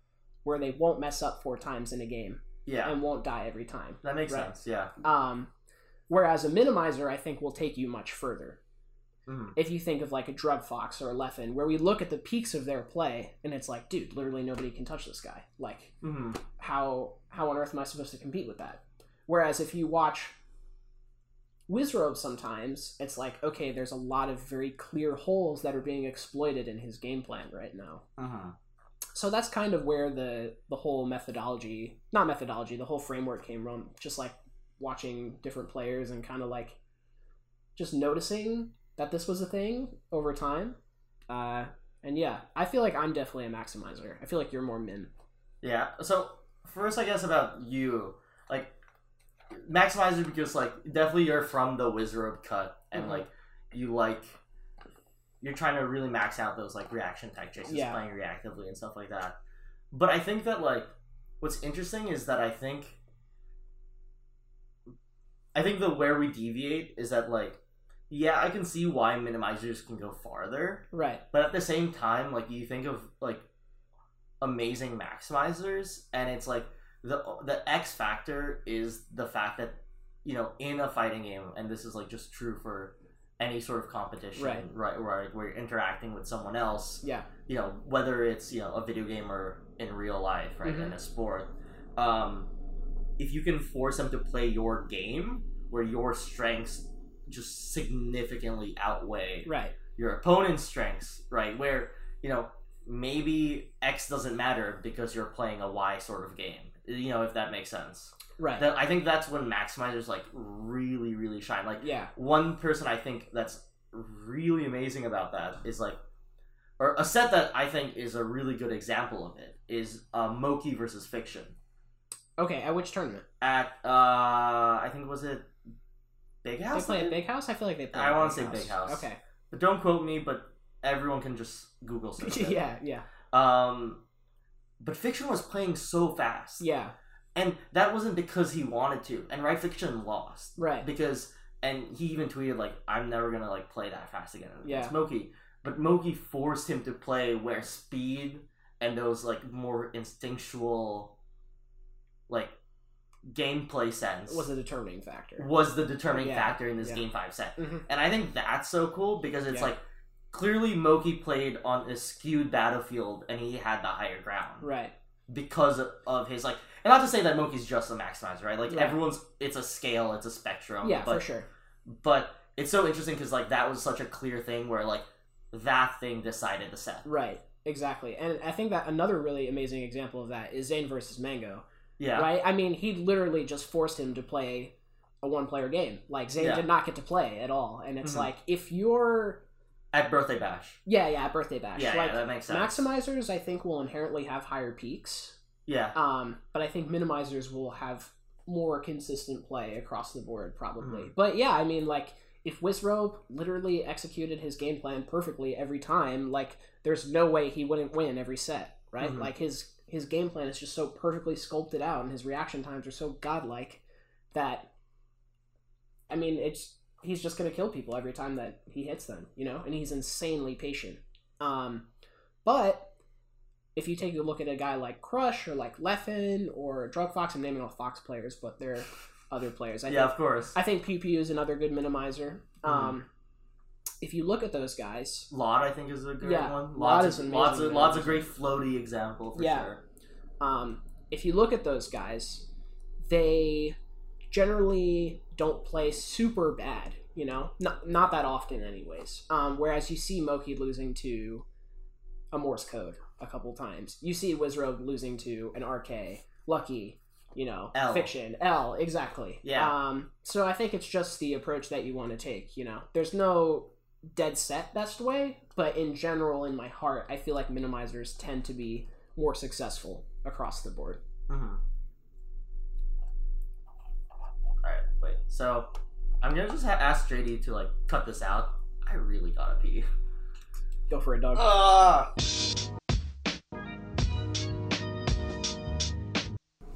where they won't mess up four times in a game Yeah, and won't die every time. that makes Right. sense. Yeah. Um, whereas a minimizer, I think, will take you much further. Mhm. If you think of like a DruggedFox or a Leffen, where we look at the peaks of their play, and it's like, dude, literally nobody can touch this guy. Like, Mhm. how how on earth am I supposed to compete with that? Whereas if you watch Wizzrobe sometimes, it's like, okay, there's a lot of very clear holes that are being exploited in his game plan right now. Mhm. So that's kind of where the the whole methodology, not methodology, the whole framework came from. Just like watching different players and kind of like just noticing that this was a thing over time. Uh, and yeah, I feel like I'm definitely a maximizer. I feel like you're more min. Yeah. So first, I guess about you, like maximizer because like definitely you're from the wizard cut and Mhm. like you like you're trying to really max out those like reaction tech chases, Yeah. playing reactively and stuff like that. But I think that like what's interesting is that I think I think the where we deviate is that like yeah, I can see why minimizers can go farther. Right. But at the same time, like you think of like amazing maximizers, and it's like the the X factor is the fact that you know in a fighting game, and this is like just true for any sort of competition, Right. right? Right, where you're interacting with someone else, Yeah. you know, whether it's you know a video game or in real life, right, Mhm. in a sport. Um, if you can force them to play your game, where your strengths just significantly outweigh Right. your opponent's strengths, right? Where, you know, maybe X doesn't matter because you're playing a Y sort of game. You know, if that makes sense. Right. That, I think that's when maximizers like really, really shine. Like yeah. one person I think that's really amazing about that is like or a set that I think is a really good example of it is uh, Moky versus Fiction. Okay. At which tournament? At uh I think was it Big They House? play at Big House. I feel like they play. I wanna Big say Big House. Okay. But don't quote me, but everyone can just Google search it. yeah. Yeah. Um, but Fiction was playing so fast, Yeah. and that wasn't because he wanted to. And right, Fiction lost Right. because, and he even tweeted like, "I'm never gonna like play that fast again Yeah. Moky." But Moky forced him to play where speed and those like more instinctual, like gameplay sense Was a determining factor. was the determining Yeah, factor in this yeah. game five set. Mhm. And I think that's so cool because it's Yeah. like clearly Moky played on a skewed battlefield and he had the higher ground Right. because of, of his like and not to say that Moky's just a maximizer, right? Like everyone's it's a scale, it's a spectrum. Yeah. but for sure. but it's so interesting because like that was such a clear thing where like that thing decided the set. Right. Exactly. And I think that another really amazing example of that is Zain versus Mango. Yeah. Right. I mean, he literally just forced him to play a one-player game. Like Zain Yeah. did not get to play at all. And it's Mhm. like if you're At birthday bash. yeah yeah at birthday bash Yeah, like yeah, that makes sense. maximizers I think will inherently have higher peaks. Yeah. Um, but I think minimizers will have more consistent play across the board, probably. Mhm. But yeah, I mean, like if Wizzrobe literally executed his game plan perfectly every time, like there's no way he wouldn't win every set, right? Mhm. Like his his game plan is just so perfectly sculpted out, and his reaction times are so godlike that I mean, it's he's just gonna kill people every time that he hits them, you know, and he's insanely patient. Um, but if you take a look at a guy like Crush or like Leffen or DruggedFox, I'm naming all Fox players, but they're other players. I yeah, think of course. I think Pew Pew is another good minimizer. Mm-hmm. Um, if you look at those guys, Lot I think is a good Yeah, one. Lot Lots is of, an lots of lots of great floaty example for Yeah. sure. um, if you look at those guys, they generally don't play super bad. You know, not not that often, anyways. Um, whereas you see Moky losing to a Morse code a couple times. You see Wizzrobe losing to an RK, Lucky, you know, L. Fiction, L, exactly. Yeah. Um, so I think it's just the approach that you want to take. You know, there's no dead set best way, but in general, in my heart, I feel like minimizers tend to be more successful across the board. Mm-hmm. Alright, wait. So, I'm gonna just ha- ask JD to, like, cut this out. I really gotta pee. Go for it, dog. Ah!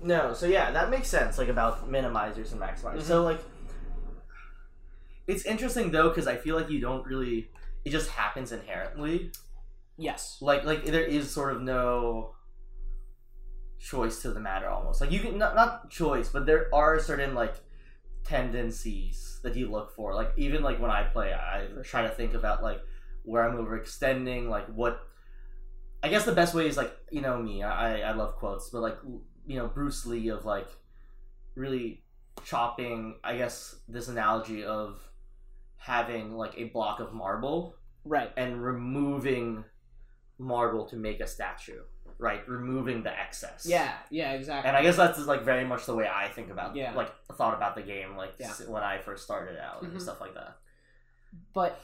No, so yeah, that makes sense, like, about minimizers and maximizers. So, like, it's interesting, though, because I feel like you don't really... It just happens inherently. yes. like like there is sort of no choice to the matter almost. Like you can not not choice, but there are certain like tendencies that you look for. Like even like when I play, I try to think about like where I'm overextending, like what. I guess the best way is like you know me. I I love quotes, but like you know Bruce Lee of like really chopping. I guess this analogy of having like a block of marble Right. and removing marble to make a statue, right? Removing the excess. Yeah. Yeah. Exactly. And I guess that's like very much the way I think about, Yeah. like thought about the game, like Yeah. when I first started out Mhm. and stuff like that. but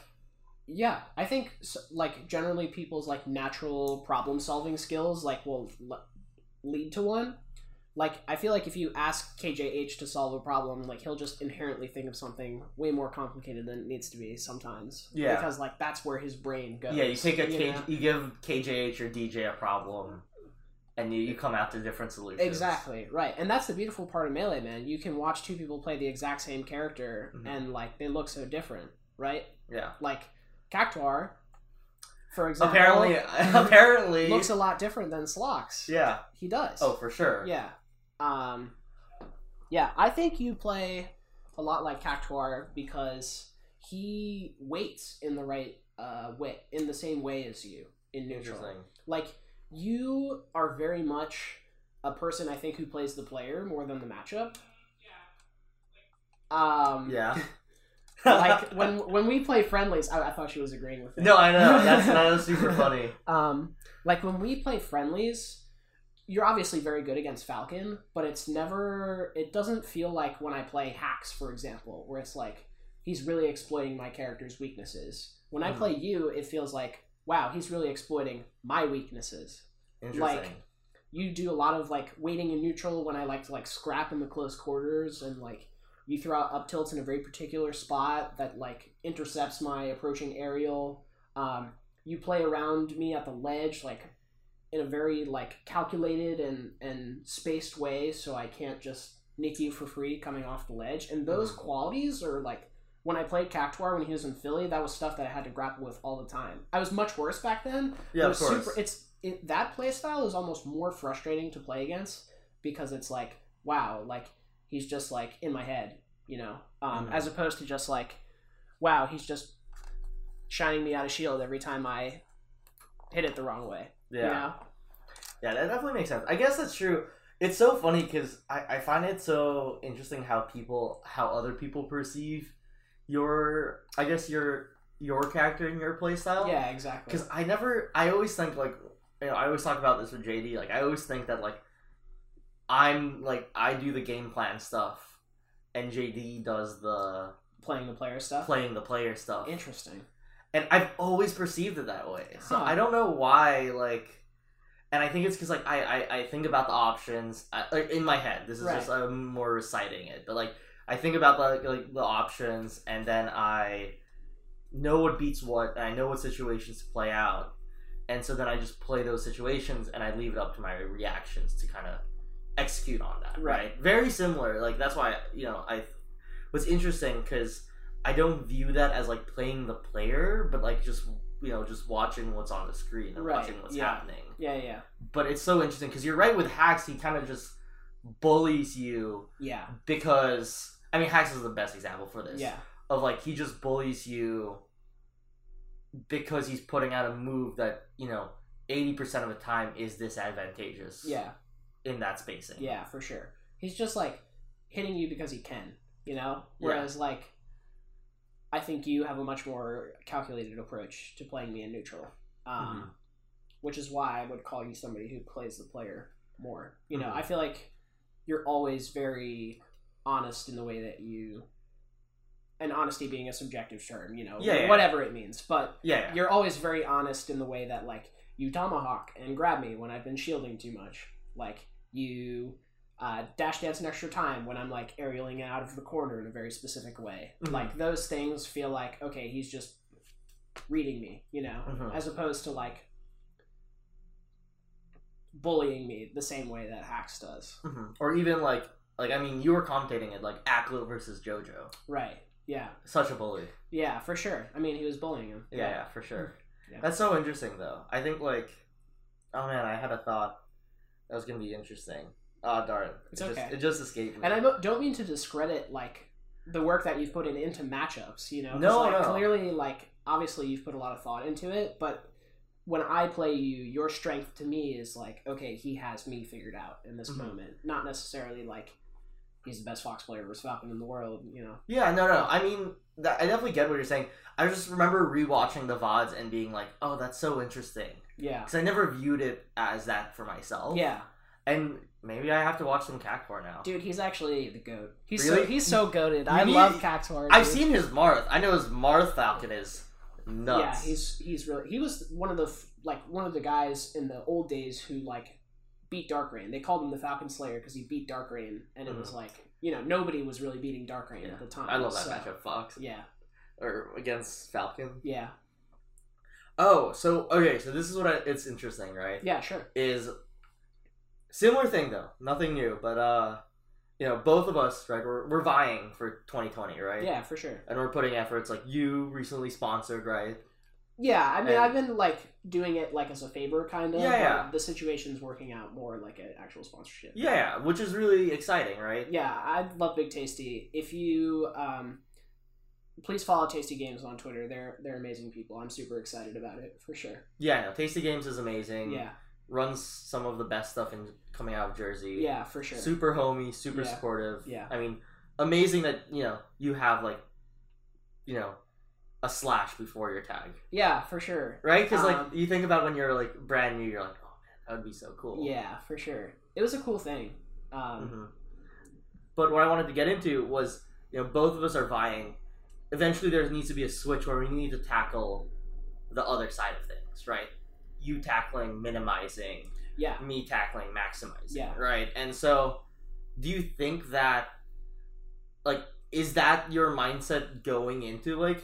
yeah i think like generally people's like natural problem solving skills like will le- lead to one like i feel like if you ask kjh to solve a problem like he'll just inherently think of something way more complicated than it needs to be sometimes Yeah. because like that's where his brain goes Yeah, you take a you K- you give KJH or DJ a problem, and you, you come out to different solutions. Exactly right, and that's the beautiful part of Melee Man. You can watch two people play the exact same character, Mhm. and like they look so different, right? Yeah. Like Cactuar, for example, Apparently, apparently, looks a lot different than Slox. yeah. He does. Oh, for sure. yeah. Um, yeah, I think you play a lot like Cactuar because he waits in the right uh way, in the same way as you in neutral. Like you are very much a person I think who plays the player more than the matchup. Um, Yeah. like when when we play friendlies, I, I thought she was agreeing with me. No, I know. That's that was super funny. Um, like when we play friendlies, you're obviously very good against Falcon, but it's never. It doesn't feel like when I play Hax, for example, where it's like he's really exploiting my character's weaknesses. When I Mhm. play you, it feels like wow, he's really exploiting my weaknesses. Interesting. Like you do a lot of like waiting in neutral when I like to like scrap in the close quarters and like you throw out up tilts in a very particular spot that like intercepts my approaching aerial. Um, you play around me at the ledge like in a very like calculated and and spaced way so I can't just nick you for free coming off the ledge. And those Mhm. qualities are like when I played Cactuar when he was in Philly, that was stuff that I had to grapple with all the time. I was much worse back then, yeah, it of course. super it's it, that play style is almost more frustrating to play against because it's like wow like he's just like in my head you know um, Mhm. as opposed to just like wow he's just shining me out of shield every time i hit it the wrong way yeah. know Yeah, that definitely makes sense. I guess that's true. It's so funny because I, I find it so interesting how people how other people perceive your I guess your your character and your playstyle. yeah exactly Because I never I always think like you know, I always talk about this with JD, like I always think that like I'm like I do the game plan stuff and JD does the playing the player stuff playing the player stuff. interesting and I've always perceived it that way. So Huh. I don't know why, like, and I think it's because like I, I I think about the options uh, like, in my head. This is Right. just I'm more reciting it, but like I think about the like the options, and then I know what beats what, and I know what situations to play out, and so then I just play those situations, and I leave it up to my reactions to kind of execute on that. Right. Right. Very similar. Like that's why you know I. What's interesting because I don't view that as like playing the player, but like just you know just watching what's on the screen and Right, watching what's yeah. happening. yeah yeah But it's so interesting because you're right with Hax. He kind of just bullies you yeah because I mean Hax is the best example for this. yeah Of like he just bullies you because he's putting out a move that you know eighty percent of the time is disadvantageous. yeah In that spacing. Yeah, for sure. He's just like hitting you because he can, you know? Yeah. Whereas like I think you have a much more calculated approach to playing me in neutral. Um Mhm. which is why I would call you somebody who plays the player more. You know, Mhm. I feel like you're always very honest in the way that you and honesty being a subjective term, you know, Yeah, yeah. whatever it means. But Yeah. yeah. you're always very honest in the way that like you tomahawk and grab me when I've been shielding too much. Like you uh, dash dance an extra time when I'm like aerialing out of the corner in a very specific way. Mhm. Like those things feel like okay, he's just reading me, you know, Mhm. as opposed to like bullying me the same way that Hax does. Mhm. Or even like like I mean you were commentating it like Aklo versus JoJo. Right. Yeah. Such a bully. Yeah, for sure. I mean, he was bullying him. Yeah, yeah, for sure. Yeah. That's so interesting though. I think like oh man, I had a thought. That was gonna be interesting. Ah, darn. It's it okay. Just, it just escaped me. And I don't mean to discredit like the work that you've put in into matchups. You know, No, like, no. Clearly, like obviously you've put a lot of thought into it, but when I play you, your strength to me is like, okay, he has me figured out in this Mhm. moment. Not necessarily like he's the best Fox player versus Falcon in the world. You know. Yeah, no, no. I mean, that, I definitely get what you're saying. I just remember rewatching the VODs and being like, oh, that's so interesting. Yeah. Because I never viewed it as that for myself. Yeah, And maybe I have to watch some Cactuar now. dude, he's actually the goat. He's Really? so he's so goated. I need- love Cactuar. I've seen his Marth. I know his Marth Falcon is nuts. Yeah, he's he's really he was one of the like one of the guys in the old days who like beat Darkrain. They called him the Falcon Slayer because he beat Darkrain, and it was like you know nobody was really beating Darkrain Mm-hmm. Yeah. at the time. I love that so- matchup, Fox. Yeah, Or against Falcon. yeah, Oh, so, okay, so this is what I, it's interesting, right? yeah. Sure. Is similar thing, though. Nothing new, but, uh, you know, both of us, right, we're, we're vying for 2020, right? Yeah, for sure. And we're putting efforts, like, you recently sponsored, right? Yeah, I mean, And- I've been like doing it like as a favor, kind of. Yeah, but yeah. The situation's working out more like an actual sponsorship. Yeah, which is really exciting, right? Yeah, I love Big Tasty. If you um, please follow Tasty Games on Twitter. They're they're amazing people. I'm super excited about it for sure. Yeah, no, Tasty Games is amazing. Yeah, Runs some of the best stuff in coming out of Jersey. yeah, for sure. Super homey, super Yeah. supportive. Yeah. I mean, amazing that, you know, you have, like, you know, a slash before your tag. Yeah, for sure. Right? Because, like, Um, you think about when you're, like, brand new, you're like, oh, man, that would be so cool. Yeah, for sure. It was a cool thing. Um, hmm But what I wanted to get into was, you know, both of us are vying. Eventually, there needs to be a switch where we need to tackle the other side of things, right? You tackling minimizing, Yeah, me tackling maximizing, Yeah. right? And so, do you think that, like, is that your mindset going into like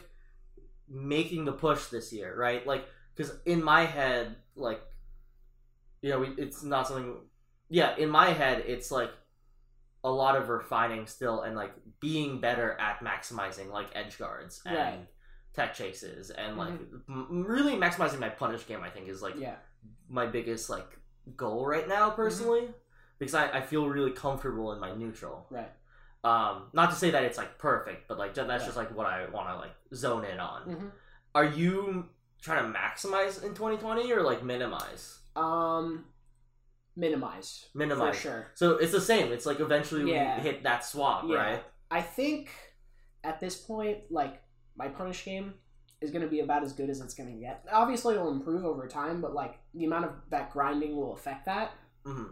making the push this year, right? Like, because in my head, like, you know, it's not something. Yeah, in my head, it's like a lot of refining still and like being better at maximizing like edge guards and Right. Tech chases and like m- really maximizing my punish game. I think is like yeah, my biggest like goal right now personally because I, I feel really comfortable in my neutral right. um not to say that it's like perfect but like that's Right. just like what i want to like zone in on hmm are you trying to maximize in 2020 or like minimize Um, minimize minimize for sure. so it's the same it's like eventually Yeah. we hit that swap Yeah. right I think at this point, like my punish game is going to be about as good as it's going to get. Obviously, it'll improve over time, but like the amount of that grinding will affect that hmm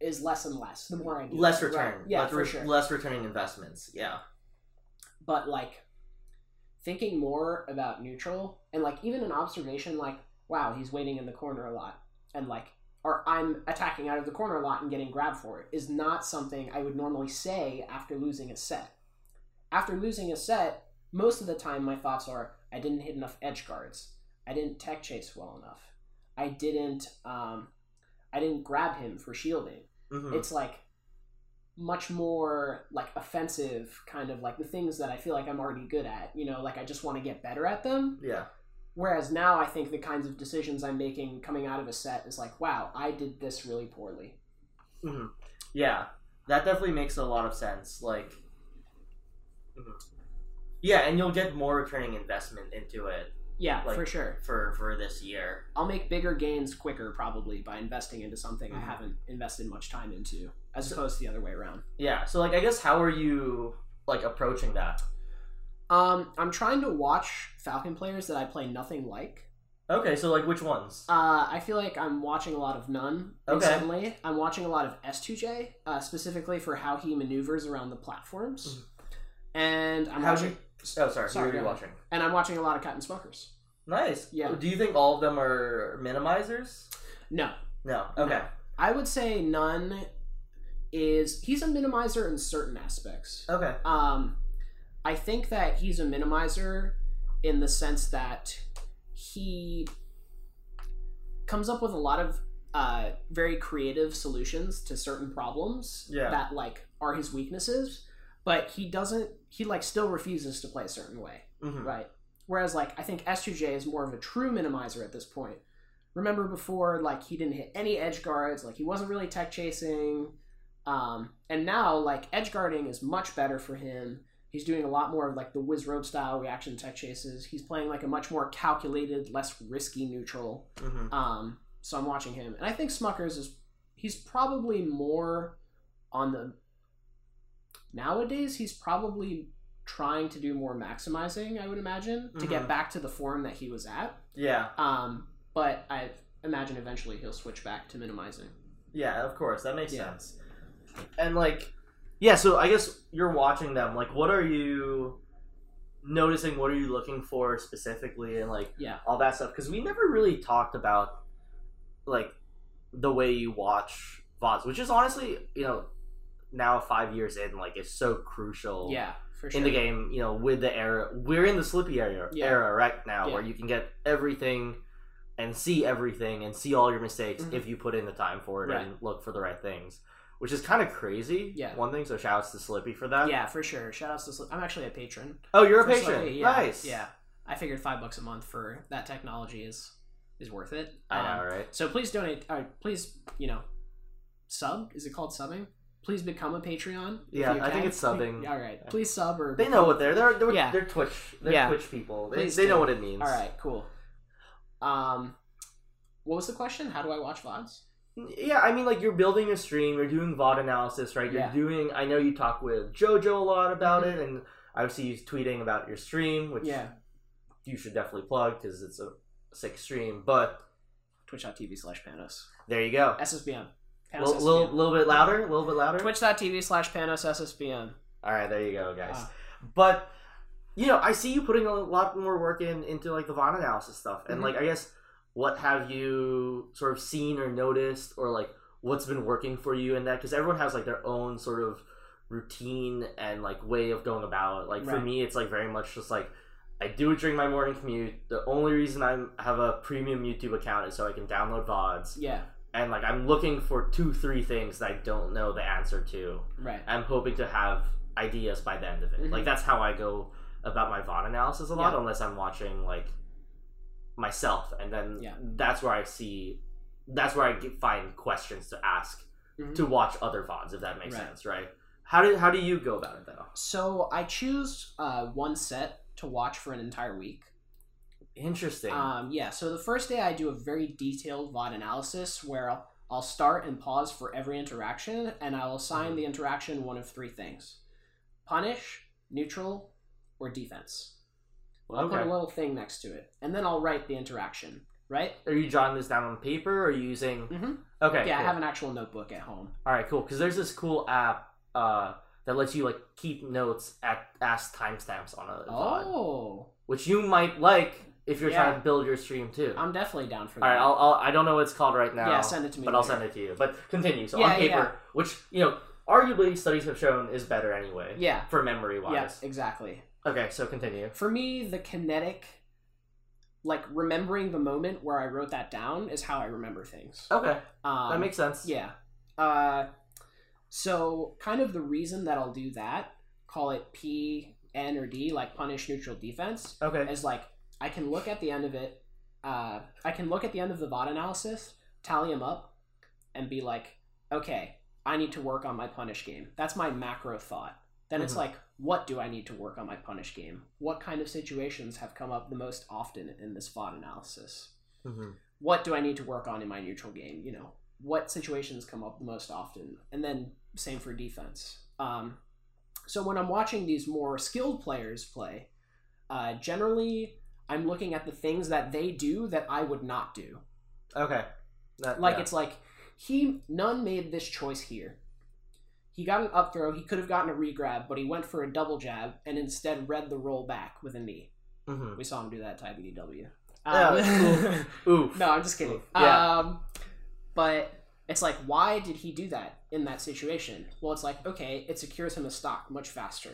is less and less. The more I do, less return Right. Yeah, less, for re- sure. less returning investments yeah but like thinking more about neutral and like even an observation like wow he's waiting in the corner a lot and like or i'm attacking out of the corner a lot and getting grabbed for it is not something i would normally say after losing a set after losing a set most of the time my thoughts are i didn't hit enough edge guards i didn't tech chase well enough i didn't um i didn't grab him for shielding Mhm. it's like much more like offensive kind of like the things that I feel like I'm already good at, you know, like I just want to get better at them. yeah Whereas now I think the kinds of decisions I'm making coming out of a set is like, wow, I did this really poorly. hmm Yeah, that definitely makes a lot of sense. Like, Mhm. Yeah, and you'll get more returning investment into it Yeah, Like- for sure. for for this year. I'll make bigger gains quicker probably by investing into something I Mhm. haven't invested much time into as So- opposed to the other way around. Yeah, so like, I guess how are you like approaching that? Um, I'm trying to watch Falcon players that I play nothing like. Okay, so like, which ones? Uh, I feel like I'm watching a lot of n0ne Okay. recently. I'm watching a lot of S2J, uh, specifically for how he maneuvers around the platforms. And I'm How watching, you? Oh, sorry. Sorry, are you watching? and I'm watching a lot of and Smokers. Nice. Yeah. Do you think all of them are minimizers? No, No. Okay. I would say n0ne is he's a minimizer in certain aspects. Okay. Um, I think that he's a minimizer in the sense that he comes up with a lot of uh, very creative solutions to certain problems Yeah. that like are his weaknesses, but he doesn't. He like still refuses to play a certain way, hmm right? Whereas like I think S2J is more of a true minimizer at this point, remember before like he didn't hit any edge guards, like he wasn't really tech chasing. Um, and now like edge guarding is much better for him. He's doing a lot more of like the Wizzrobe style reaction tech chases. He's playing like a much more calculated, less risky neutral. Mhm. Um, so I'm watching him, and I think Smuckers is he's probably more on the nowadays. He's probably trying to do more maximizing. I would imagine to get Mhm. back to the form that he was at. Yeah, Um, but I imagine eventually he'll switch back to minimizing. yeah, of course, that makes Yeah. sense. And like, yeah, so I guess you're watching them. Like, what are you noticing? What are you looking for specifically, and like Yeah. all that stuff? Because we never really talked about like the way you watch VODs, which is honestly, you know, now five years in, like, is so crucial. Yeah, for sure. in the game, you know, with the era, we're in the Slippi era, Yeah. era right now, Yeah. where you can get everything and see everything and see all your mistakes Mhm. if you put in the time for it Right. and look for the right things, which is kind of crazy. Yeah. One thing, so shouts to Slippi for that. Yeah, for sure. Shout outs to Slippi. I'm actually a patron. Oh, you're a patron. Slippi, yeah, Nice. Yeah. I figured five bucks a month for that technology is is worth it. I Um, know, right? So please donate. Uh, please, you know, sub. Is it called subbing? Please become a Patreon. Yeah, I think it's subbing. All right. Please sub or They know what they're they're they're, Yeah. they're Twitch they're Yeah. Twitch people. They, Please they know what it means. All right. Cool. Um, what was the question? How do I watch vods? Yeah, I mean, like you're building a stream, you're doing VOD analysis, right? You're Yeah. doing. I know you talk with JoJo a lot about Mhm. it, and I see you tweeting about your stream, which Yeah. you should definitely plug because it's a sick stream. But Twitch.tv slash Panos. there you go. SSBM. A little, little, bit louder, a little bit louder. Twitch.tv slash Panos SSBM. All right, there you go, guys. Ah. But you know, I see you putting a lot more work in into like the VOD analysis stuff, and Mhm. like I guess what have you sort of seen or noticed, or like what's been working for you in that? Because everyone has like their own sort of routine and like way of going about it. Like for me, it's like very much just like I do it during my morning commute. The only reason I have a premium YouTube account is so I can download VODs, Yeah. And like I'm looking for two, three things that I don't know the answer to. Right. I'm hoping to have ideas by the end of it. Mhm. Like that's how I go about my VOD analysis a lot, Yeah. unless I'm watching like myself, and then Yeah. that's where I see, that's where I get, find questions to ask Mhm. to watch other VODs, if that makes Right. sense, right? How do how do you go about it though? So I choose uh, one set to watch for an entire week. Interesting. Um, yeah, so the first day I do a very detailed VOD analysis where I'll, I'll start and pause for every interaction, and I'll assign the interaction one of three things punish, neutral, or defense. I'll put a little thing next to it, and then I'll write the interaction, right? Are you jotting this down on paper, or using? Mm-hmm. Okay. yeah, I have an actual notebook at home. All right, cool. Because there's this cool app uh, that lets you like keep notes at ask timestamps on a VOD. Oh, which you might like if you're Yeah. trying to build your stream too. I'm definitely down for that. right, I'll, I'll, I don't know what it's called right now. Yeah, send it to me But I'll send it to you. But continue. So Yeah, on paper, yeah. which you know, arguably studies have shown is better anyway. Yeah. For memory yeah, wise. exactly. Okay, so continue. For me, the kinetic, like remembering the moment where I wrote that down, is how I remember things. Okay, Um, that makes sense. Yeah. Uh, so kind of the reason that I'll do that, call it P, N, or D, like punish, neutral, defense, Okay. is like I can look at the end of it. Uh, I can look at the end of the VOD analysis, tally them up, and be like, okay, I need to work on my punish game. That's my macro thought. Then it's Mhm. like, what do I need to work on my punish game? What kind of situations have come up the most often in this VOD analysis? Mhm. what do I need to work on in my neutral game? You know, what situations come up the most often? And then same for defense. Um, so when I'm watching these more skilled players play, uh, generally I'm looking at the things that they do that I would not do. Okay. That- Like yeah. it's like he n0ne made this choice here. He got an up throw. He could have gotten a regrab, but he went for a double jab and instead read the roll back with a knee. Mhm. We saw him do that type of EW. Yeah, Oof. No, I'm just kidding. Yeah. Um, but it's like, why did he do that in that situation? Well, it's like, okay, it secures him a stock much faster.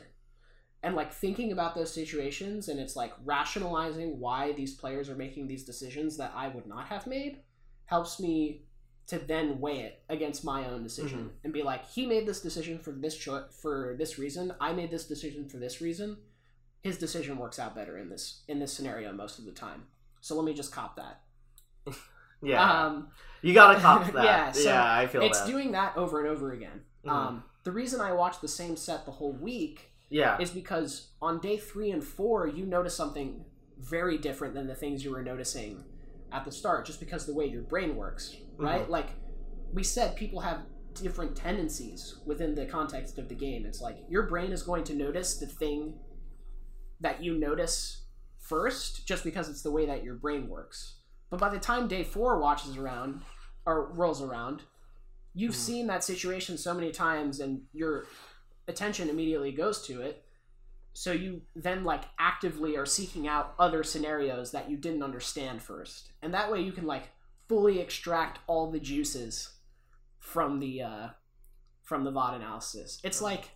And like thinking about those situations and it's like rationalizing why these players are making these decisions that I would not have made helps me to then weigh it against my own decision and be like, he made this decision for this cho- for this reason. I made this decision for this reason. His decision works out better in this in this scenario most of the time. So let me just cop that. Yeah, Um, you gotta cop that. yeah, yeah, I feel it's that. doing that over and over again. Mhm. Um, the reason I watch the same set the whole week yeah, is because on day three and four, you notice something very different than the things you were noticing at the start, just because the way your brain works, right? Like we said, people have different tendencies within the context of the game. It's like your brain is going to notice the thing that you notice first, just because it's the way that your brain works. But by the time day four watches around or rolls around, you've Mhm. seen that situation so many times, and your attention immediately goes to it. So you then like actively are seeking out other scenarios that you didn't understand first, and that way you can like fully extract all the juices from the uh, from the VOD analysis. It's like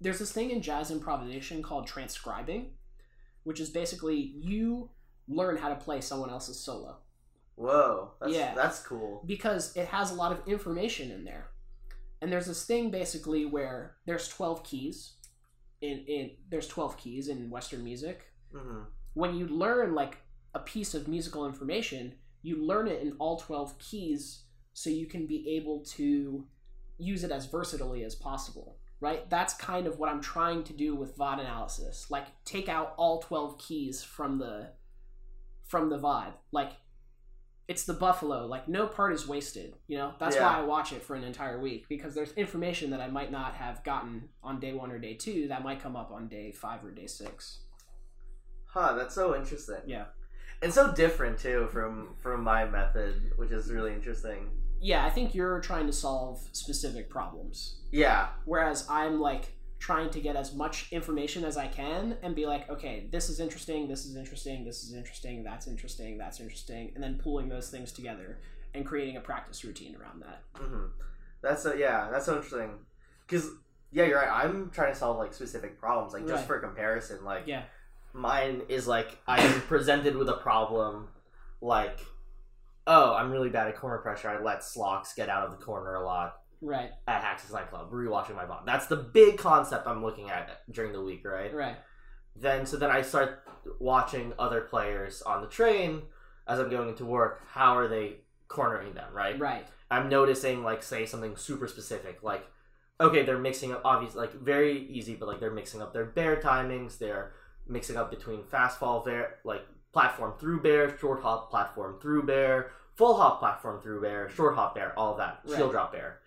there's this thing in jazz improvisation called transcribing, which is basically you learn how to play someone else's solo Whoa, that's, Yeah. that's cool. because it has a lot of information in there. And there's this thing basically where there's 12 keys in in there's 12 keys in western music. hmm When you learn like a piece of musical information, you learn it in all 12 keys so you can be able to use it as versatilely as possible. Right? That's kind of what I'm trying to do with VOD analysis. Like take out all 12 keys from the from the VOD. Like it's the buffalo like no part is wasted you know that's Yeah. why i watch it for an entire week because there's information that i might not have gotten on day one or day two that might come up on day five or day six Huh, that's so interesting. Yeah. and so different too from from my method, which is really interesting. yeah i think you're trying to solve specific problems Yeah, whereas i'm like trying to get as much information as i can and be like okay this is interesting this is interesting this is interesting that's interesting that's interesting and then pulling those things together and creating a practice routine around that hmm that's so yeah, that's so interesting. Because yeah, you're right. I'm trying to solve like specific problems, like just Right. for comparison. Like yeah mine is like I'm presented with a problem, like oh, I'm really bad at corner pressure. I let Slox get out of the corner a lot. Right at Hax's nightclub, rewatching my VOD. That's the big concept I'm looking at during the week, right? right Then so then I start watching other players on the train as I'm going into work. How are they cornering them, right? right I'm noticing like say something super specific, like okay, they're mixing up obviously like very easy, but like they're mixing up their bair timings, they're mixing up between fast fall bair like platform through bair, short hop platform through bair, full hop platform through bair, short hop bair, all of that, shield Right. drop bair.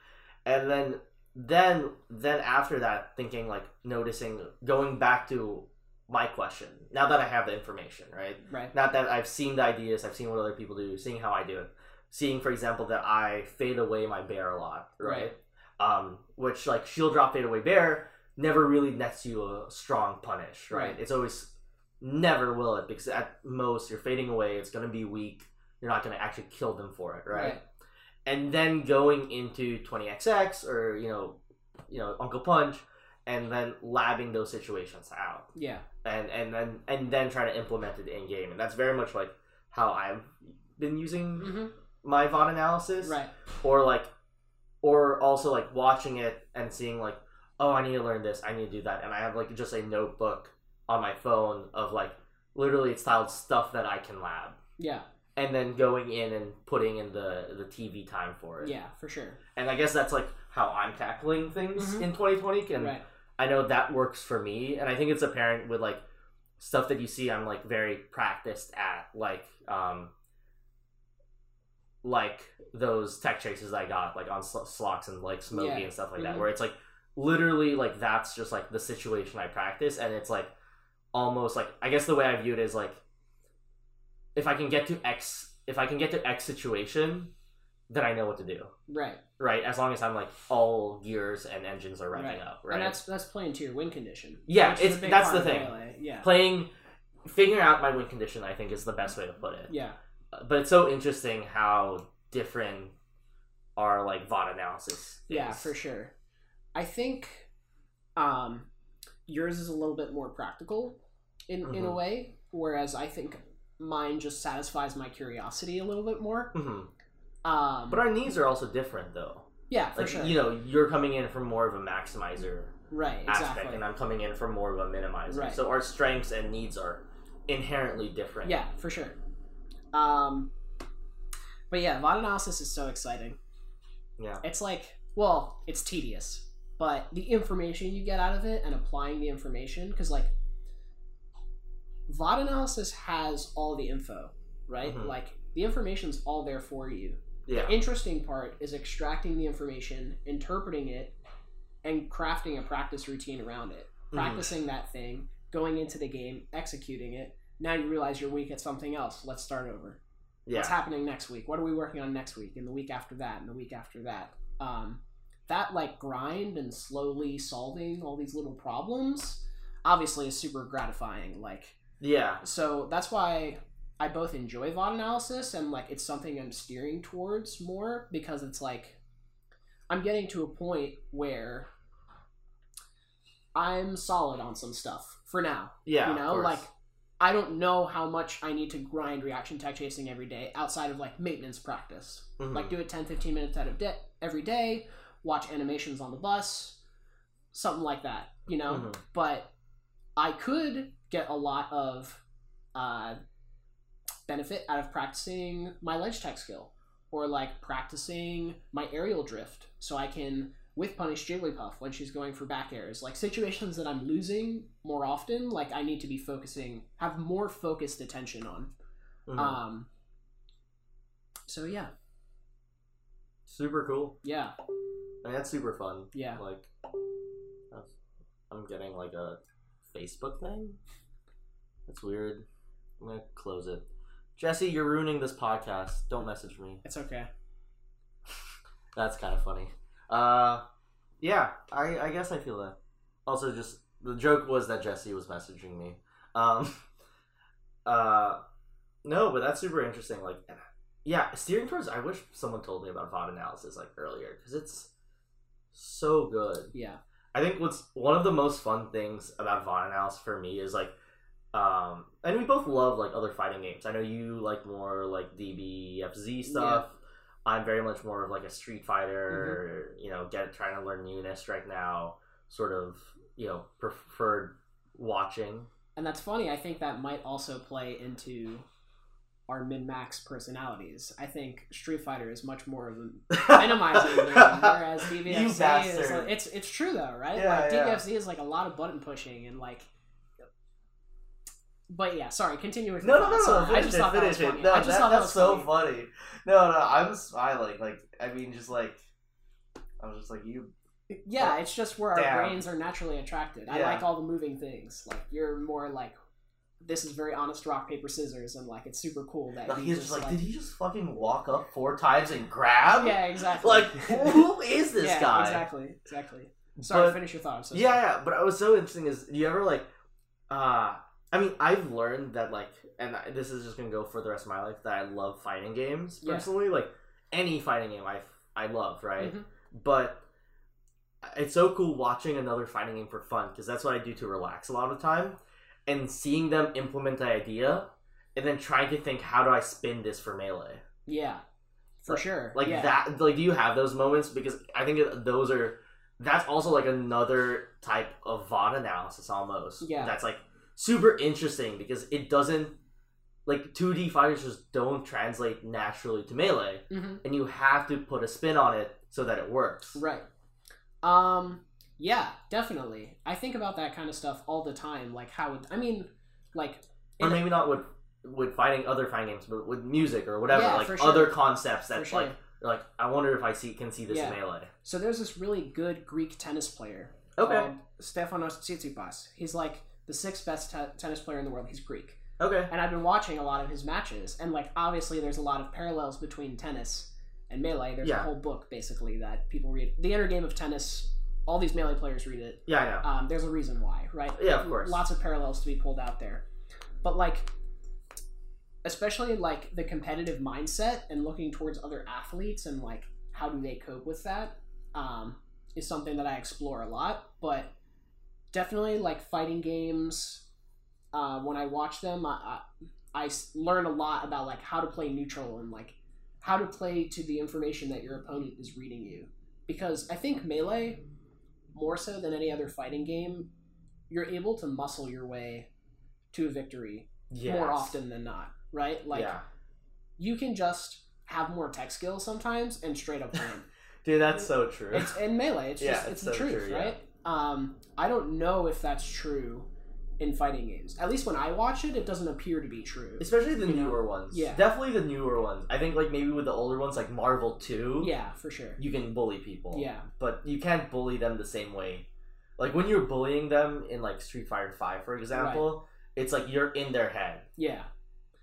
And then then then after that thinking like noticing going back to my question now that i have the information right right not that i've seen the ideas i've seen what other people do seeing how i do it seeing for example that i fade away my bair a lot right, right. um which like shield drop fade away bair never really nets you a strong punish right, Right. it's always never will it because at most you're fading away it's going to be weak you're not going to actually kill them for it right? right and then going into 20xx or you know you know UnclePunch and then labbing those situations out. Yeah. And and then and then trying to implement it in game and that's very much like how i've been using hmm my vod analysis. Right. Or like or also like watching it and seeing like oh i need to learn this i need to do that and i have like just a notebook on my phone of like literally it's styled stuff that i can lab. Yeah and then going in and putting in the the tv time for it yeah for sure and I guess that's like how I'm tackling things Mhm. in 2020. And right I know that works for me, and I think it's apparent with like stuff that you see. I'm like very practiced at, like um, like those tech chases I got like on Sl- Slox and like Smoky Yeah. and stuff like that, Mhm. where it's like literally like that's just like the situation I practice, and it's like almost like I guess the way I view it is like if I can get to X, if I can get to X situation, then I know what to do right right? As long as I'm like all gears and engines are revving Right. up, right? and that's that's playing to your win condition Yeah, which is a it's- that's the thing. melee. yeah Playing, figuring out my win condition, I think is the best way to put it. yeah Uh, But it's so interesting how different our like VOD analysis. yeah is. for sure i think um yours is a little bit more practical in in a Mhm. way whereas i think mine just satisfies my curiosity a little bit more Mhm. um But our needs are also different, though. yeah for Like sure you know, you're coming in from more of a maximizer right aspect, exactly and I'm coming in from more of a minimizer. Right. So our strengths and needs are inherently different. yeah for sure um But yeah, VOD analysis is so exciting. Yeah. It's like, well, it's tedious, but the information you get out of it and applying the information, because like VOD analysis has all the info, right? Mhm. Like the information's all there for you. Yeah. The interesting part is extracting the information, interpreting it, and crafting a practice routine around it. Mhm. Practicing that thing, going into the game, executing it. Now you realize you're weak at something else. Let's start over. Yeah. What's happening next week? What are we working on next week? And the week after that, and the week after that. Um, that like grind and slowly solving all these little problems, obviously is super gratifying. Like Yeah. so that's why I both enjoy VOD analysis and like it's something I'm steering towards more because it's like I'm getting to a point where I'm solid on some stuff for now. Yeah. you know, like I don't know how much I need to grind reaction tech chasing every day outside of like maintenance practice. Mhm. Like do it 10 15 minutes out of de- every day, watch animations on the bus, something like that, you know? Mhm. But I could get a lot of uh, benefit out of practicing my ledge tech skill or like practicing my aerial drift so I can with punish Jigglypuff when she's going for back airs. Like situations that I'm losing more often, like I need to be focusing, have more focused attention on. Mhm. Um. So yeah, super cool. yeah, I mean, that's super fun. yeah. Like, I'm getting like a Facebook thing. That's weird. I'm gonna close it. Jesse, you're ruining this podcast. Don't message me. It's okay. That's kind of funny. Uh, yeah, I I guess I feel that. Also, just the joke was that Jesse was messaging me. Um, uh, no, but that's super interesting. Like, yeah, steering towards. I wish someone told me about VOD analysis like earlier because it's so good. Yeah, I think what's one of the most fun things about VOD analysis for me is like, um, and we both love like other fighting games. I know you like more like DBFZ stuff. I'm very much more of like a Street Fighter, you know, get trying to learn UNIST right now. Sort of, you know, preferred watching. and that's funny. I think that might also play into our min max personalities. I think Street Fighter is much more of a minimizing game, whereas DBFZ is like, it's it's true though, right? Yeah, like yeah. DBFZ is like a lot of button pushing and like. But yeah, sorry. Continue with No, no, no, no. I just it. thought that was it. funny. No, I just that, thought that that's was so funny. funny. No, no, I'm smiling. Like, I mean, just like, I was just like, you. Yeah, it's just where our Damn. brains are naturally attracted. I Yeah. like all the moving things. Like you're more like, this is very honest rock paper scissors, and like it's super cool that Like, he's just just like, did he just fucking walk up four times and grab? Yeah, exactly. Like, who is this yeah, guy? Exactly, exactly. Sorry, But- finish your thought. So yeah, yeah, but what was so interesting is, do you ever like, uh, I mean, I've learned that like, and this is just gonna go for the rest of my life that I love fighting games Yeah. personally. Like any fighting game, I I love, right? Mhm. But it's so cool watching another fighting game for fun because that's what I do to relax a lot of the time, and seeing them implement the idea, and then trying to think, how do I spin this for melee? Yeah, for Like- sure. like yeah. that like do you have those moments because i think those are that's also like another type of vod analysis almost Yeah. that's like super interesting because it doesn't like 2d fighters just don't translate naturally to melee hmm and you have to put a spin on it so that it works Right. Um. Yeah, definitely. I think about that kind of stuff all the time. Like how it, I mean, like or maybe not with with fighting other fighting games but with music or whatever Yeah, like sure. other concepts that sure. like like i wonder if i see can see this Yeah. melee So there's this really good Greek tennis player okay Stefanos Tsitsipas. He's like the sixth best te- tennis player in the world. He's Greek, okay and I've been watching a lot of his matches. And like obviously, there's a lot of parallels between tennis and melee. There's Yeah. a whole book basically that people read. The Inner Game of Tennis. All these melee players read it. yeah i know Um, there's a reason why, right? Yeah, of course. Lots of parallels to be pulled out there, but like, especially like the competitive mindset and looking towards other athletes and like how do they cope with that um, is something that I explore a lot. But definitely like fighting games. Uh, when I watch them, I learn a lot about like how to play neutral and like how to play to the information that your opponent is reading you. Because I think melee, more so than any other fighting game, you're able to muscle your way to a victory more often than not, right? Like yeah you can just have more tech skills sometimes and straight up win. Dude, that's so true. it's in melee. It's Yeah, just it's it's, the truth, true, yeah. right? Um, I don't know if that's true in fighting games. At least when I watch it, it doesn't appear to be true. Especially the You know? newer ones. Yeah. Definitely the newer ones. I think like maybe with the older ones like Marvel 2, Yeah, for sure. you can bully people. Yeah, But you can't bully them the same way. Like when you're bullying them in like Street Fighter 5 for example, it's like you're in their head yeah,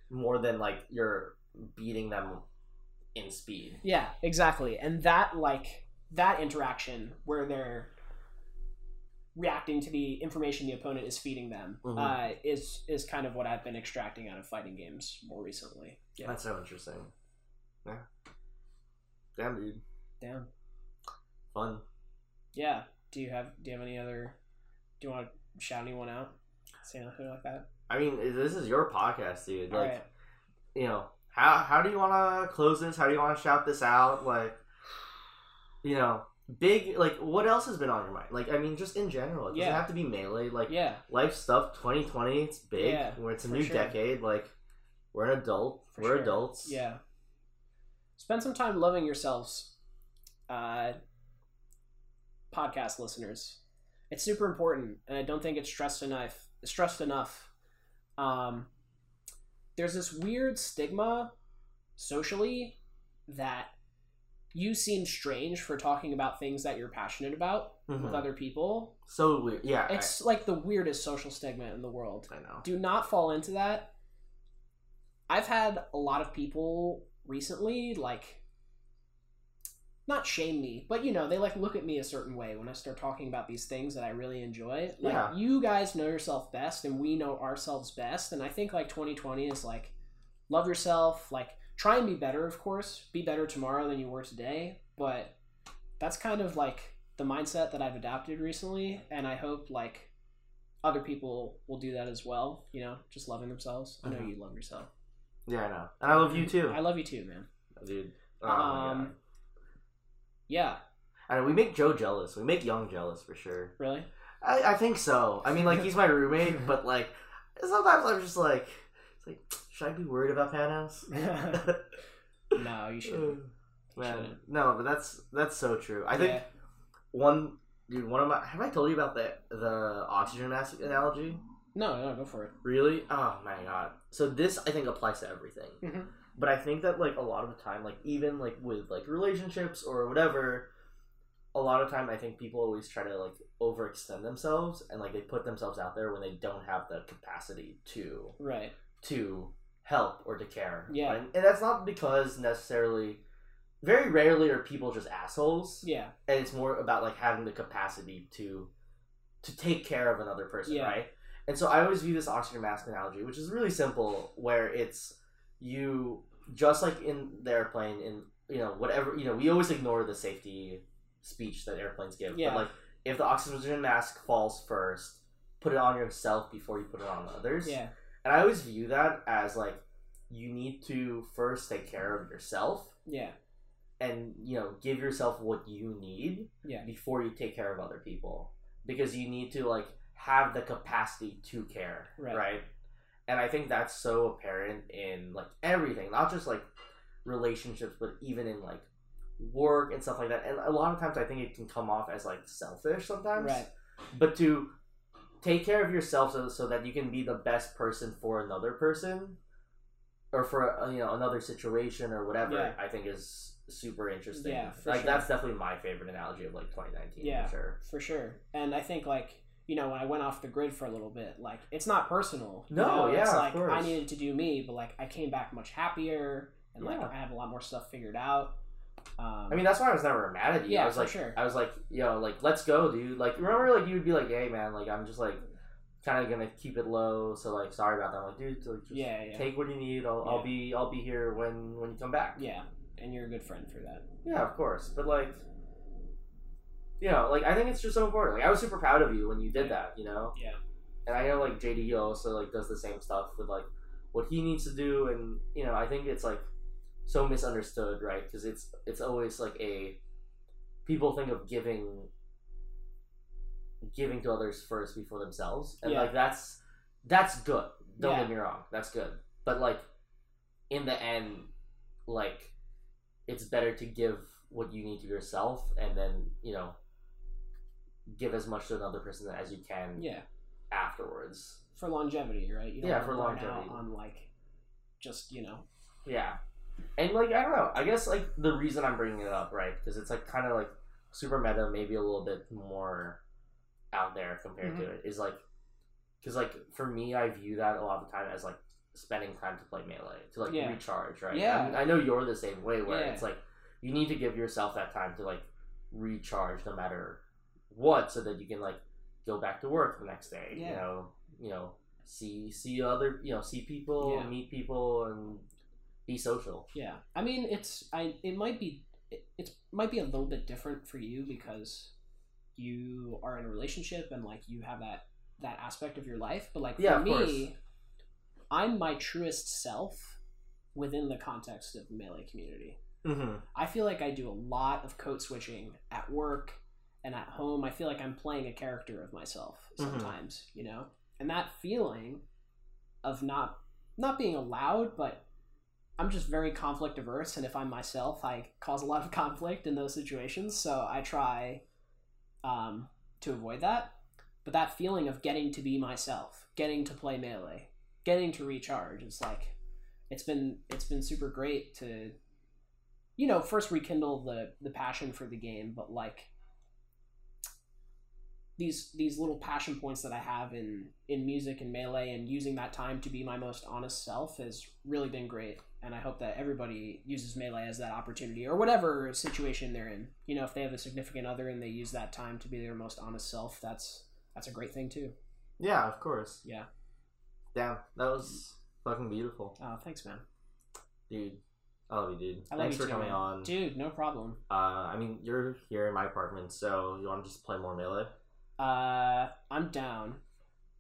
more than like you're beating them in speed. yeah, exactly. And that like that interaction where they're reacting to the information the opponent is feeding them Mhm. uh, is is kind of what I've been extracting out of fighting games more recently. Yeah, That's so interesting. Yeah. Damn dude. damn. Fun. Yeah. Do you have Do you have any other? Do you want to shout anyone out? Say anything like that. I mean, this is your podcast, dude. Like, right. you know, how how do you want to close this? How do you want to shout this out? Like, you know, big like what else has been on your mind? Like, I mean, just in general, it doesn't Yeah. have to be melee. Like, Yeah. life stuff. Twenty twenty, it's big. Yeah, where it's a new sure. decade. Like, we're an adult. For we're sure. adults. Yeah. Spend some time loving yourselves, uh, podcast listeners. It's super important, and I don't think it's stressed enough. Stressed enough. Um, there's this weird stigma socially that you seem strange for talking about things that you're passionate about Mhm. with other people. So weird. Yeah. It's like the weirdest social stigma in the world. I, I know. do not fall into that. I've had a lot of people recently like not shame me, but you know, they like look at me a certain way when I start talking about these things that I really enjoy. Like Yeah. you guys know yourself best and we know ourselves best and I think like 2020 is like love yourself, like try and be better, of course. Be better tomorrow than you were today, but that's kind of like the mindset that I've adapted recently and I hope like other people will do that as well, you know, just loving themselves. I know Mhm. you love yourself. Yeah, I know. And I love you too, I love you too, man. dude. Oh, um yeah, I know, we make Joe jealous. We make Young jealous for sure. really? I, I think so. I mean, like he's my roommate, but like sometimes I'm just like, it's like, should I be worried about Panos? no, you shouldn't. Man, shouldn't. no, but that's that's so true. I think Yeah. one dude, one of my have I told you about the the oxygen mask analogy? No, no, go for it. Really? Oh my god. So this I think applies to everything. Mhm. But I think that like a lot of the time, like even like with like relationships or whatever, a lot of time I think people always try to like overextend themselves and like they put themselves out there when they don't have the capacity to Right. to help or to care. Yeah. And, and that's not because necessarily very rarely are people just assholes. Yeah. And it's more about like having the capacity to to take care of another person, Yeah. right? And so I always view this oxygen mask analogy, which is really simple, where it's you just like in the airplane in you know, whatever you know, we always ignore the safety speech that airplanes give. Yeah. But like if the oxygen mask falls first, put it on yourself before you put it on others. Yeah. And I always view that as like you need to first take care of yourself Yeah. and you know give yourself what you need Yeah. before you take care of other people because you need to like have the capacity to care Right. and i think that's so apparent in like everything not just like relationships but even in like work and stuff like that and a lot of times i think it can come off as like selfish sometimes Right. but to take care of yourself so, so that you can be the best person for another person or for uh, you know another situation or whatever Yeah. i think is super interesting Yeah, like sure. that's definitely my favorite analogy of like 2019 Yeah. for sure For sure. And I think like you know, when I went off the grid for a little bit, like it's not personal. you No, know? yeah, it's like I needed to do me, but like I came back much happier and like I have a lot more stuff figured out. Um, i mean that's why i was never mad at you Yeah, i was for like sure. i was like yo like let's go dude like remember like you would be like hey man like i'm just like kind of gonna keep it low so like sorry about that I'm like dude like, just yeah, yeah, take what you need I'll, I'll be i'll be here when when you come back yeah, and you're a good friend for that. Yeah, of course. But like, you know, like I think it's just so important. Like I was super proud of you when you did that. You know. Yeah. And I know like JD also like does the same stuff with like what he needs to do, and you know I think it's like so misunderstood, right? Because it's it's always like a people think of giving giving to others first before themselves, and Yeah. like that's that's good. Don't Yeah. get me wrong, that's good. But like in the end, like it's better to give what you need to yourself and then you know give as much to another person as you can Yeah, afterwards. for longevity, right? You Yeah, for longevity. on like just you know. Yeah, and like I don't know. I guess like the reason I'm bringing it up, right? Because it's like kind of like super meta, maybe a little bit more out there compared to Mm-hmm. it. Is like because like for me, I view that a lot of the time as like spending time to play melee to like Yeah. recharge, right? Yeah. I, mean, I know you're the same way, where Yeah. it's like you need to give yourself that time to like recharge, no matter what, so that you can like go back to work the next day. Yeah. You know, you know, see see other, you know, see people, meet people, and be social. Yeah, I mean, it's I. It might be it, it's might be a little bit different for you because you are in a relationship and like you have that that aspect of your life. But like for Yeah, of me, course. I'm my truest self within the context of the melee community. Mm-hmm. I feel like I do a lot of code switching at work and at home. I feel like I'm playing a character of myself Mhm. sometimes, you know? And that feeling of not not being allowed, but I'm just very conflict averse and if I'm myself, I cause a lot of conflict in those situations, so I try um, to avoid that. But that feeling of getting to be myself, getting to play melee, getting to recharge, it's like it's been it's been super great to you know first rekindle the the passion for the game but like these these little passion points that i have in in music and melee and using that time to be my most honest self has really been great and i hope that everybody uses melee as that opportunity or whatever situation they're in you know if they have a significant other and they use that time to be their most honest self that's that's a great thing too Yeah, of course. yeah Yeah, that was fucking beautiful, oh thanks man dude. I love you, dude. I Thanks for too, coming man. on. dude no problem Uh, I mean, you're here in my apartment, so you want to just play more melee? uh i'm down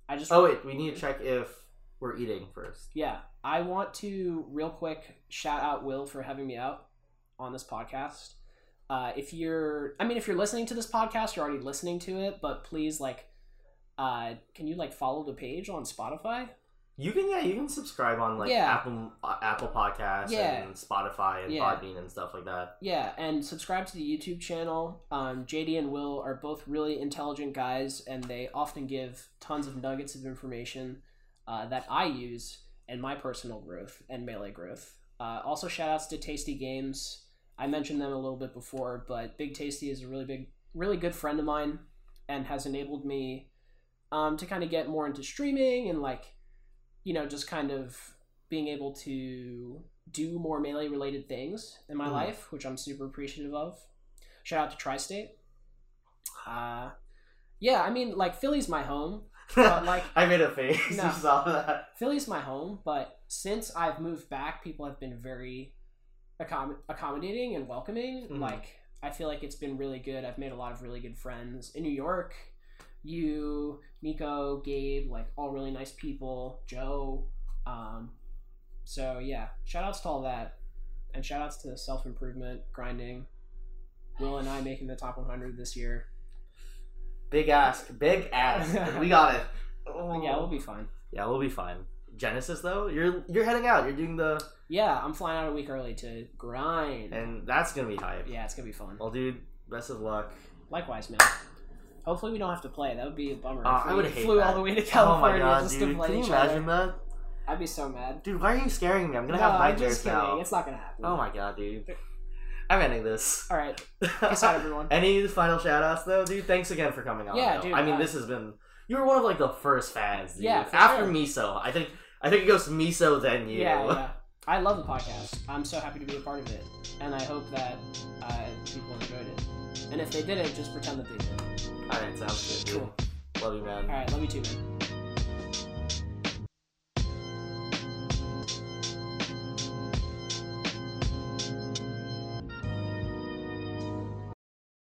i just Oh wait, we need to check if we're eating first. Yeah, I want to real quick shout out Will for having me out on this podcast. Uh, if you're, I mean, if you're listening to this podcast, you're already listening to it, but please, like, uh, can you like follow the page on Spotify? You can yeah, you can subscribe on like Yeah. Apple uh, Apple Podcasts Yeah. and Spotify and Yeah. Podbean and stuff like that. Yeah, and subscribe to the YouTube channel. Um, JD and Will are both really intelligent guys, and they often give tons of nuggets of information uh, that I use in my personal growth and melee growth. Uh, also, shout outs to Tasty Games. I mentioned them a little bit before, but Big Tasty is a really big, really good friend of mine, and has enabled me um, to kind of get more into streaming and like, you know, just kind of being able to do more melee related things in my Mhm. life, which I'm super appreciative of. Shout out to Tri-State. Uh, yeah, I mean, like Philly's my home. But, like- I made a face. No. You saw that? Philly's my home, but since I've moved back, people have been very accom- accommodating and welcoming. Mhm. Like, I feel like it's been really good. I've made a lot of really good friends in New York. You, Nico, Gabe, like all really nice people. Joe. Um, so yeah, shout outs to all that, and shout outs to self improvement, grinding. Will and I making the top 100 this year. Big ass, big ass. we got it. Oh. Yeah, we'll be fine. Yeah, we'll be fine. Genesis though, you're you're heading out. You're doing the, Yeah, I'm flying out a week early to grind. and that's gonna be hype. yeah, it's gonna be fun. Well, dude, best of luck. Likewise, man. Hopefully, we don't have to play. That would be a bummer. Uh, if I would hate flew that. all the way to Oh California my god, just dude! to play Can you imagine other. that? I'd be so mad. Dude, why are you scaring me? I'm gonna no, have I'm nightmares just kidding. now. It's not gonna happen. Oh my god, dude. I'm ending this. All right. Peace out, everyone. Any final shout outs though, dude? Thanks again for coming on. Yeah, though. dude, I mean, uh, this has been. You were one of like the first fans. Dude. Yeah, After sure. Miso, I think. I think it goes Miso then you. Yeah, yeah. I love the podcast. I'm so happy to be a part of it, and I hope that uh, people enjoyed it. And if they didn't, just pretend that they did. All right, sounds good. Dude. Cool. Love you, man. All right, love you too, man.